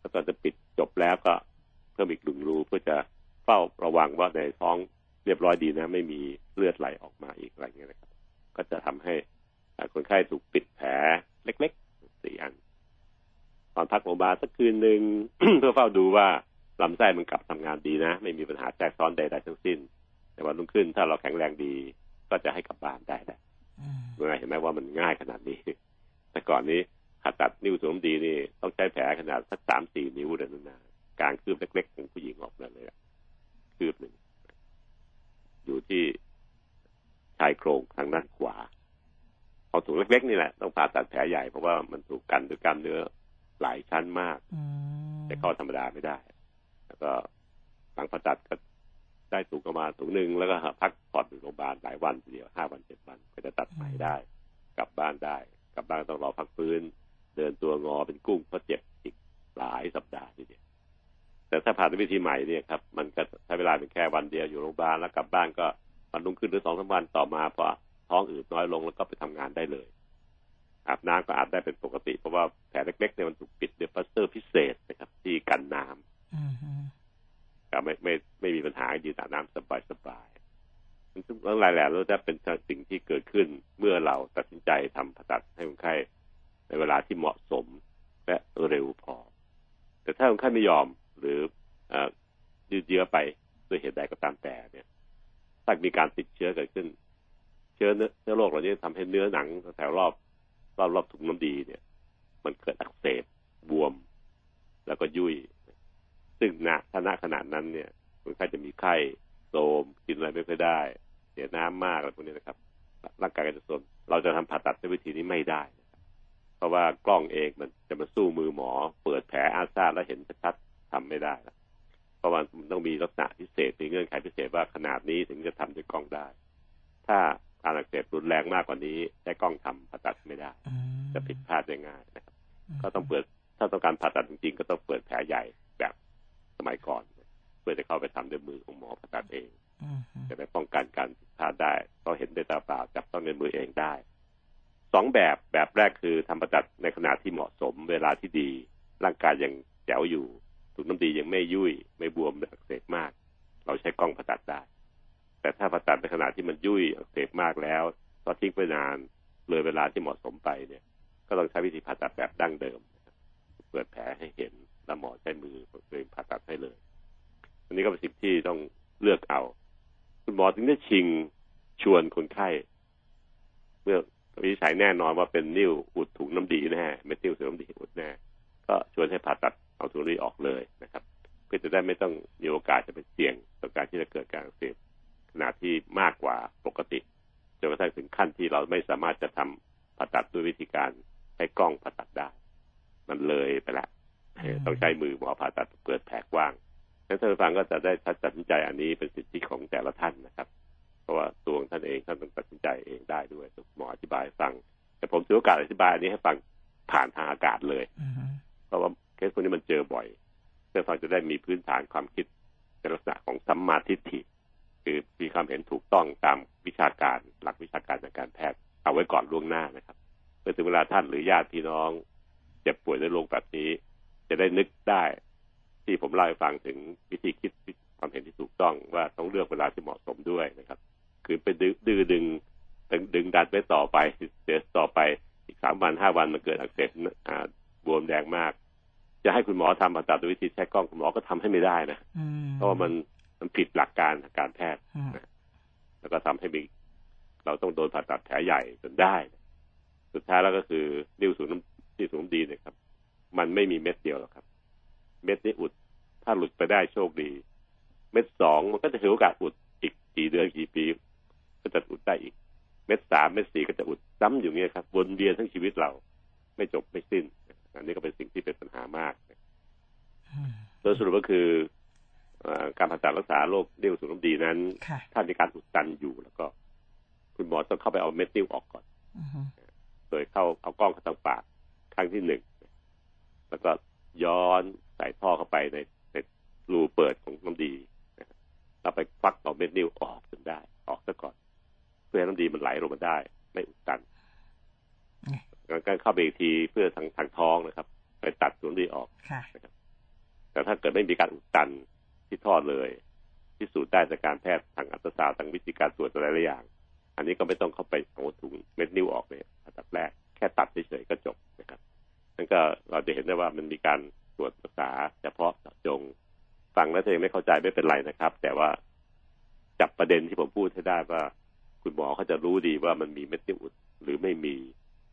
แล้วก็จะปิดจบแล้วก็เพิ่มอีกหนึ่งรูเพื่อจะเฝ้าระวังว่าในท้องเรียบร้อยดีนะ ไม่มีเลือดไหลออกมาอีกอะไรเงี้ยนะครับ ก็จะทำให้อ่าคนไข้ถูกปิดแผลเล็กๆสี่อันตอนพักโรงพยาบาลสักคืนหนึ่งเพื่อเฝ้าดูว่าลำไส้มันกลับทำงานดีนะ ไม่มีปัญหาแทรกซ้อนใดๆทั้งสิ้น แต่วันรุ่งขึ้นถ้าเราแข็งแรงดี ก็จะให้กลับบ้านได้แหละอืมเมื่อเห็นไหมว่ามันง่ายขนาดนี้ แต่ก่อนนี้ผ่าตัดนิ้วสวมดีนี่ต้องใช้แผลขนาดสักสามสี่นิ้วเลยนะกลางคืบเล็กๆของผู้หญิงออกมาเลยอะคืบหนึ่งอยู่ที่ชายโครงทางด้านขวาเอาถุงเล็กๆนี่แหละต้องผ่าตัดแผลใหญ่เพราะว่ามันถูกกันด้วยกล้ามเนื้อหลายชั้นมากอืมแต่เข้าธรรมดาไม่ได้ แล้วก็หลังผ่าตัดก็ได้ถุงออกมาถุงหนึ่งแล้วก็พักผ่อนอยู่โรงพยาบาลหลายวันทีเดียวห้าวันเจ็ดวันก็จะตัดใหม่ได้ กลับบ้านได้ กลับบ้านต้องรอพักฟื้น เดินตัวงอเป็นกุ้งเพราะเจ็บอีกหลายสัปดาห์ทีเดียวแต่ถ้าผ่านวิธีใหม่เนี่ยครับ มันก็ใช้เวลาเป็นแค่วันเดียวอยู่โรงพยาบาลแล้วกลับบ้านก็วันรุ่งขึ้นหรือสองสามวันต่อมาพอท้องอืดน้อยลงแล้วก็ไปทำงานได้เลยอาบน้ำก็อาบได้เป็นปกติ เพราะว่าแผลเล็กๆเนี่ยมัน เลยเวลาที่เหมาะสมไปเนี่ย ก็ต้องใช้วิธีผ่าตัดแบบดั้งเดิม เปิดแผลให้เห็นแล้วหมอใช้มือเลยผ่าตัดให้เลย อันนี้ก็เป็นสิ่งที่ต้องเลือกเอา คุณหมอถึงได้ชิงชวนคนไข้ เมื่อวินิจฉัยแน่นอนว่าเป็นนิ้วอุดถุงน้ำดีแน่ไม่นิ้วถุงน้ำดีอุดแน่ก็ชวนให้ผ่าตัดเอาถุงนี้ออกเลยนะครับ เพื่อจะได้ไม่ต้องมีโอกาสจะเป็นเสี่ยงต่อการที่จะเกิดการอักเสบขนาดที่มากกว่าปกติ จนกระทั่งถึงขั้นที่เราไม่สามารถจะทำผ่าตัดด้วยวิธีการใช้กล้องผ่าตัดได้ มันเลยไปละเออต้องใช้มือหมอผ่าตัดเปิดแผลกว้างนั้นท่านผู้ฟังก็จะได้ตัดสินใจอันนี้เป็นสิทธิของแต่ละท่านนะครับ เพราะว่าตัวของท่านเองท่านต้องตัดสินใจเองได้ด้วยหมออธิบายให้ฟัง แต่ผมถือโอกาสอธิบายอันนี้ให้ฟังผ่านทางอากาศเลยอืมเพราะว่าเคสพวกนี้มันเจอบ่อยเพื่อฟังจะได้มีพื้นฐานความคิดในลักษณะของสัมมาทิฏฐิ คือมีความเห็นถูกต้องตามวิชาการหลักวิชาการทางการแพทย์เอาไว้ก่อนล่วงหน้านะครับเมื่อถึงเวลาท่านหรือญาติพี่น้อง เจ็บป่วยด้วยโรคแบบนี้ จะได้นึกได้ ที่ผมเล่าให้ฟังถึงวิธีคิดความเห็นที่ถูกต้องว่าต้องเลือกเวลาที่เหมาะสมด้วยนะครับ คือไปดื้อดื้อดึงดึงดึงดันไปต่อไปเสียต่อไปอีกสามวันห้าวันมันเกิดอักเสบอ่าบวมแดงมาก จะให้คุณหมอทำผ่าตัดด้วยวิธีใช้กล้องคุณหมอก็ทำให้ไม่ได้นะอืมเพราะว่ามัน มันผิดหลักการทางการแพทย์อืมแล้วก็ทำให้มีเราต้องโดนผ่าตัดแผลใหญ่จนได้ สุดท้ายแล้วก็คือนิ้วสูงน้ำที่สูงน้ำดีเนะครับ มันไม่มีเม็ดเดียวหรอกครับ เม็ดนี้อุด ถ้าหลุดไปได้โชคดี เม็ดสองมันก็จะถือโอกาสอุดอีกกี่เดือนกี่ปี ก็จะอุดได้อีก เม็ดสามเม็ดสี่ก็จะอุดซ้ำอยู่เงี้ยครับวนเวียนทั้งชีวิตเรา ไม่จบไม่สิ้น อันนี้ก็เป็นสิ่งที่เป็นปัญหามากอืมโดยสรุปก็คือเอ่อ การผ่าตัดรักษาโรคนิ้วสูงน้ำดีนั้นค่ะถ้ามีการอุดตันอยู่แล้วก็ คุณหมอต้องเข้าไปเอาเม็ดนิ้วออกก่อนอืมโดยเข้าเอากล้องเข้าทางปากครั้งที่หนึ่งแล้วก็ย้อนใส่ท่อเข้าไปในในรูเปิดของน้ำดีนะครับแล้วไปควักเอาเม็ดนิ้วออกจนได้ ออกซะก่อน เพื่อให้น้ำดีมันไหลลงมาได้ ไม่อุดตันแล้วก็เข้าไปอีกทีเพื่อทางทางท้องนะครับ ไปตัดส่วนน้ำดีออกค่ะแต่ถ้าเกิดไม่มีการอุดตัน ที่ท่อเลยพิสูจน์ได้จากการแพทย์ทางอัตราซาวด์ทางวิธีการตรวจอะไรหลายอย่าง อันนี้ก็ไม่ต้องเข้าไปเอาถุงเม็ดนิ้วออกเลยอันดับแรกแค่ตัดเฉยๆก็จบนะครับนั่นก็เราจะเห็นได้ว่ามันมีการตรวจรักษาเฉพาะเจาะจงฟังแล้วถ้ายังไม่เข้าใจไม่เป็นไรนะครับ แต่ว่าจับประเด็นที่ผมพูดให้ได้ว่า คุณหมอเขาจะรู้ดีว่ามันมีเม็ดนิ้วอุดหรือไม่มี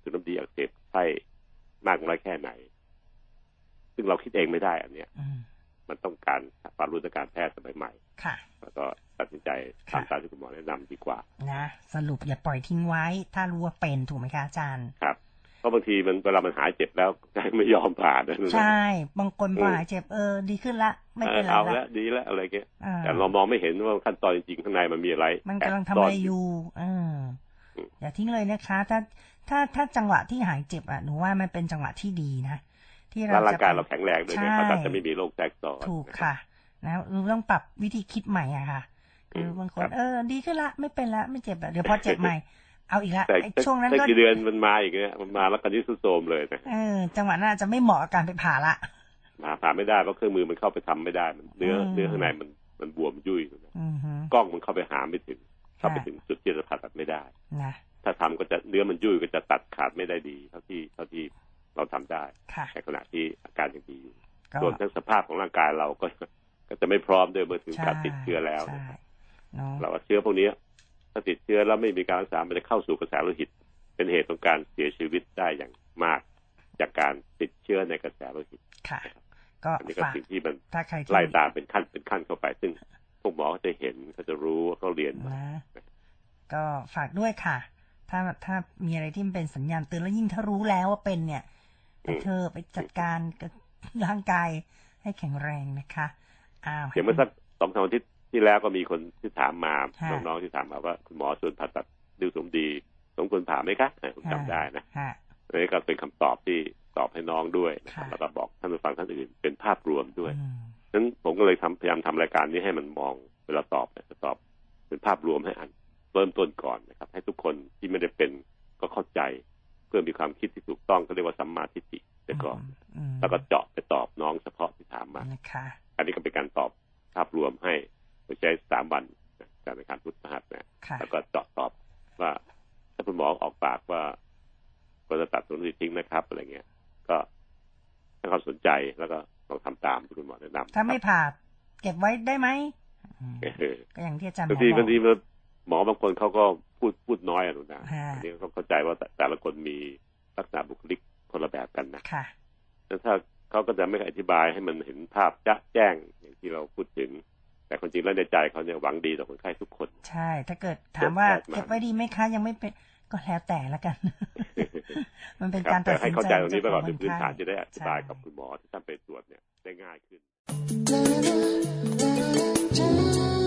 คือน้ำดีอักเสบใช่มากน้อยแค่ไหน ซึ่งเราคิดเองไม่ได้อันเนี้ย มมันต้องการความรู้ทางการแพทย์สมัยใหม่ ค่ะ แล้วก็ตัดสินใจตามตามที่คุณหมอแนะนำดีกว่า นะ สรุปอย่าปล่อยทิ้งไว้ ถ้ารู้ว่าเป็นถูกไหมคะอาจารย์ ครับเพราะบางทีมันเวลามันหายเจ็บแล้วไม่ยอมผ่านะใช่ บางคนพอหายเจ็บเออดีขึ้นละไม่เอเป็อนไรเอาละละดีแล้วอะไรเงี้ยอ่าแต่เรามองไม่เห็นว่าขั้นตอนจริงๆข้างในมันมีอะไร มันกำลังแบทำซ่อะไรอยู่เอออย่าทิ้งเลยนะคะ ถ้าถ้าถ้าจังหวะที่หายเจ็บอะหนูว่ามันเป็นจังหวะที่ดีนะ ที่แล้วเราร่างจะกายเราแข็งแรงด้วยเนี่ยใช่เขาตัดจะไม่มีโรคแทรกซ้อนถูกค่ะนะเราต้องปรับวิธีคิดใหม่อะค่ะ คือบางคนครับเออ ดีขึ้นละไม่เป็นละไม่เจ็บละเดี๋ยวพอเจ็บใหม่เอาอีกละแต่ไอ้ช่วงนั้นแต่ก็กี่เดือนมันมาอีกเนี่ยมันมาแล้วกันที่สุดโทรมเลยนะเออจังหวะนั้นอาจจะไม่เหมาะกับการไปผ่าละผ่าผ่าไม่ได้เพราะเครื่องมือมันเข้าไปทำไม่ได้มันเนื้ออืมเนื้อข้างในมันมันบวมยุ่ยอยู่นะอือฮึกล้องมันเข้าไปหาไม่ถึงเข้าไปค่ะถึงจุดที่จะผ่าตัดไม่ได้นะถ้าทำก็จะเนื้อมันยุ่ยก็จะตัดขาดไม่ได้ดี เท่าที่เท่าที่ เราทำได้ค่ะในขณะที่อาการยังดีอยู่ก็รวมทั้งสภาพของร่างกายเราก็ก็จะไม่พร้อมด้วยเมื่อถึงการติดเชื้อแล้วใช่นะครับเนาะเราว่าเชื้อพวกนี้ถ้าติดเชื้อแล้วไม่มีการรักษามันจะเข้าสู่กระแสโลหิต เป็นเหตุของการเสียชีวิตได้อย่างมาก จากการติดเชื้อในกระแสโลหิตค่ะก็อันนี้ก็ฝากสิ่งที่มันถ้าใครที่ไล่ตามเป็นขั้นเป็นขั้นเข้าไป ซึ่งพวกหมอเขาจะเห็นเขาจะรู้เขาเรียนมานะก็ฝากด้วยค่ะ ถ้าถ้ามีอะไรที่มันเป็นสัญญาณเตือนแล้วยิ่งถ้ารู้แล้วว่าเป็นเนี่ย แต่เธอไปจัดการกับร่างกายให้แข็งแรงนะคะอ้าวอย่างเมื่อสักสองสามอาทิตย์ที่แล้วก็มีคนที่ถามมาค่ะน้องๆที่ถามมาว่าคุณหมอชวนผ่าตัดดิวสมดี สมควรผ่าไหมคะเออผมจำได้นะฮะอันนี้ก็เป็นคำตอบที่ตอบให้น้องด้วยนะครับค่ะแล้วก็บอกท่านผู้ฟังท่านอื่นเป็นภาพรวมด้วยอืมนั้นผมก็เลยทำพยายามทำรายการนี้ให้มันมองเวลาตอบเนี่ยจะตอบเป็นภาพรวมให้อันเริ่มต้นก่อนนะครับ ให้ทุกคนที่ไม่ได้เป็นก็เข้าใจ เพื่อมีความคิดที่ถูกต้องก็เรียกว่าสัมมาทิฏฐิไปก่อนอืมแล้วก็เจาะไปตอบน้องเฉพาะที่ถามมานะคะอันนี้ก็เป็นการตอบภาพรวมให้โดยใช้สามวันนะการในการพุทธหัสนะค่ะแล้วก็เจาะตอบว่าถ้าคุณหมอออกปากว่าควรจะตัดส่วนนี้ทิ้งนะครับอะไรเงี้ย ก็ให้ความสนใจแล้วก็ลองทำตามที่คุณหมอแนะนำถ้าไม่ผ่าเก็บไว้ได้ไหมอืมเออก็อย่างที่อาจารย์หมบาองทีบอบางทีกหมอบางคนเขาก็ พูดพูดน้อยอะหนูนะฮะอันนี้เขาเข้าใจว่าแต่แต่ละคนมีลักษณะบุคลิกคนละแบบกันนะค่ะแล้วถ้าเขาก็จะไม่อธิบายให้มันเห็นภาพจะแจ้งอย่างที่เราพูดถึง แต่คนจริงแล้วในใจเขาเนี่ยหวังดีต่อคนไข้ทุกคน ใช่ ถ้าเกิดถามว่าเก็บไว้เก็บไว้ดีไหมคะยังไม่เป็นก็แล้วแต่ละกัน มันเป็นคการรับตัแต่ดสินใจให้เข้าใจตรงนี้ไปก่อนขเป็นคพื้นฐานไข้จะได้อธิบายใช่กับคุณหมอที่ท่านไปตรวจเนี่ยได้ง่ายขึ้น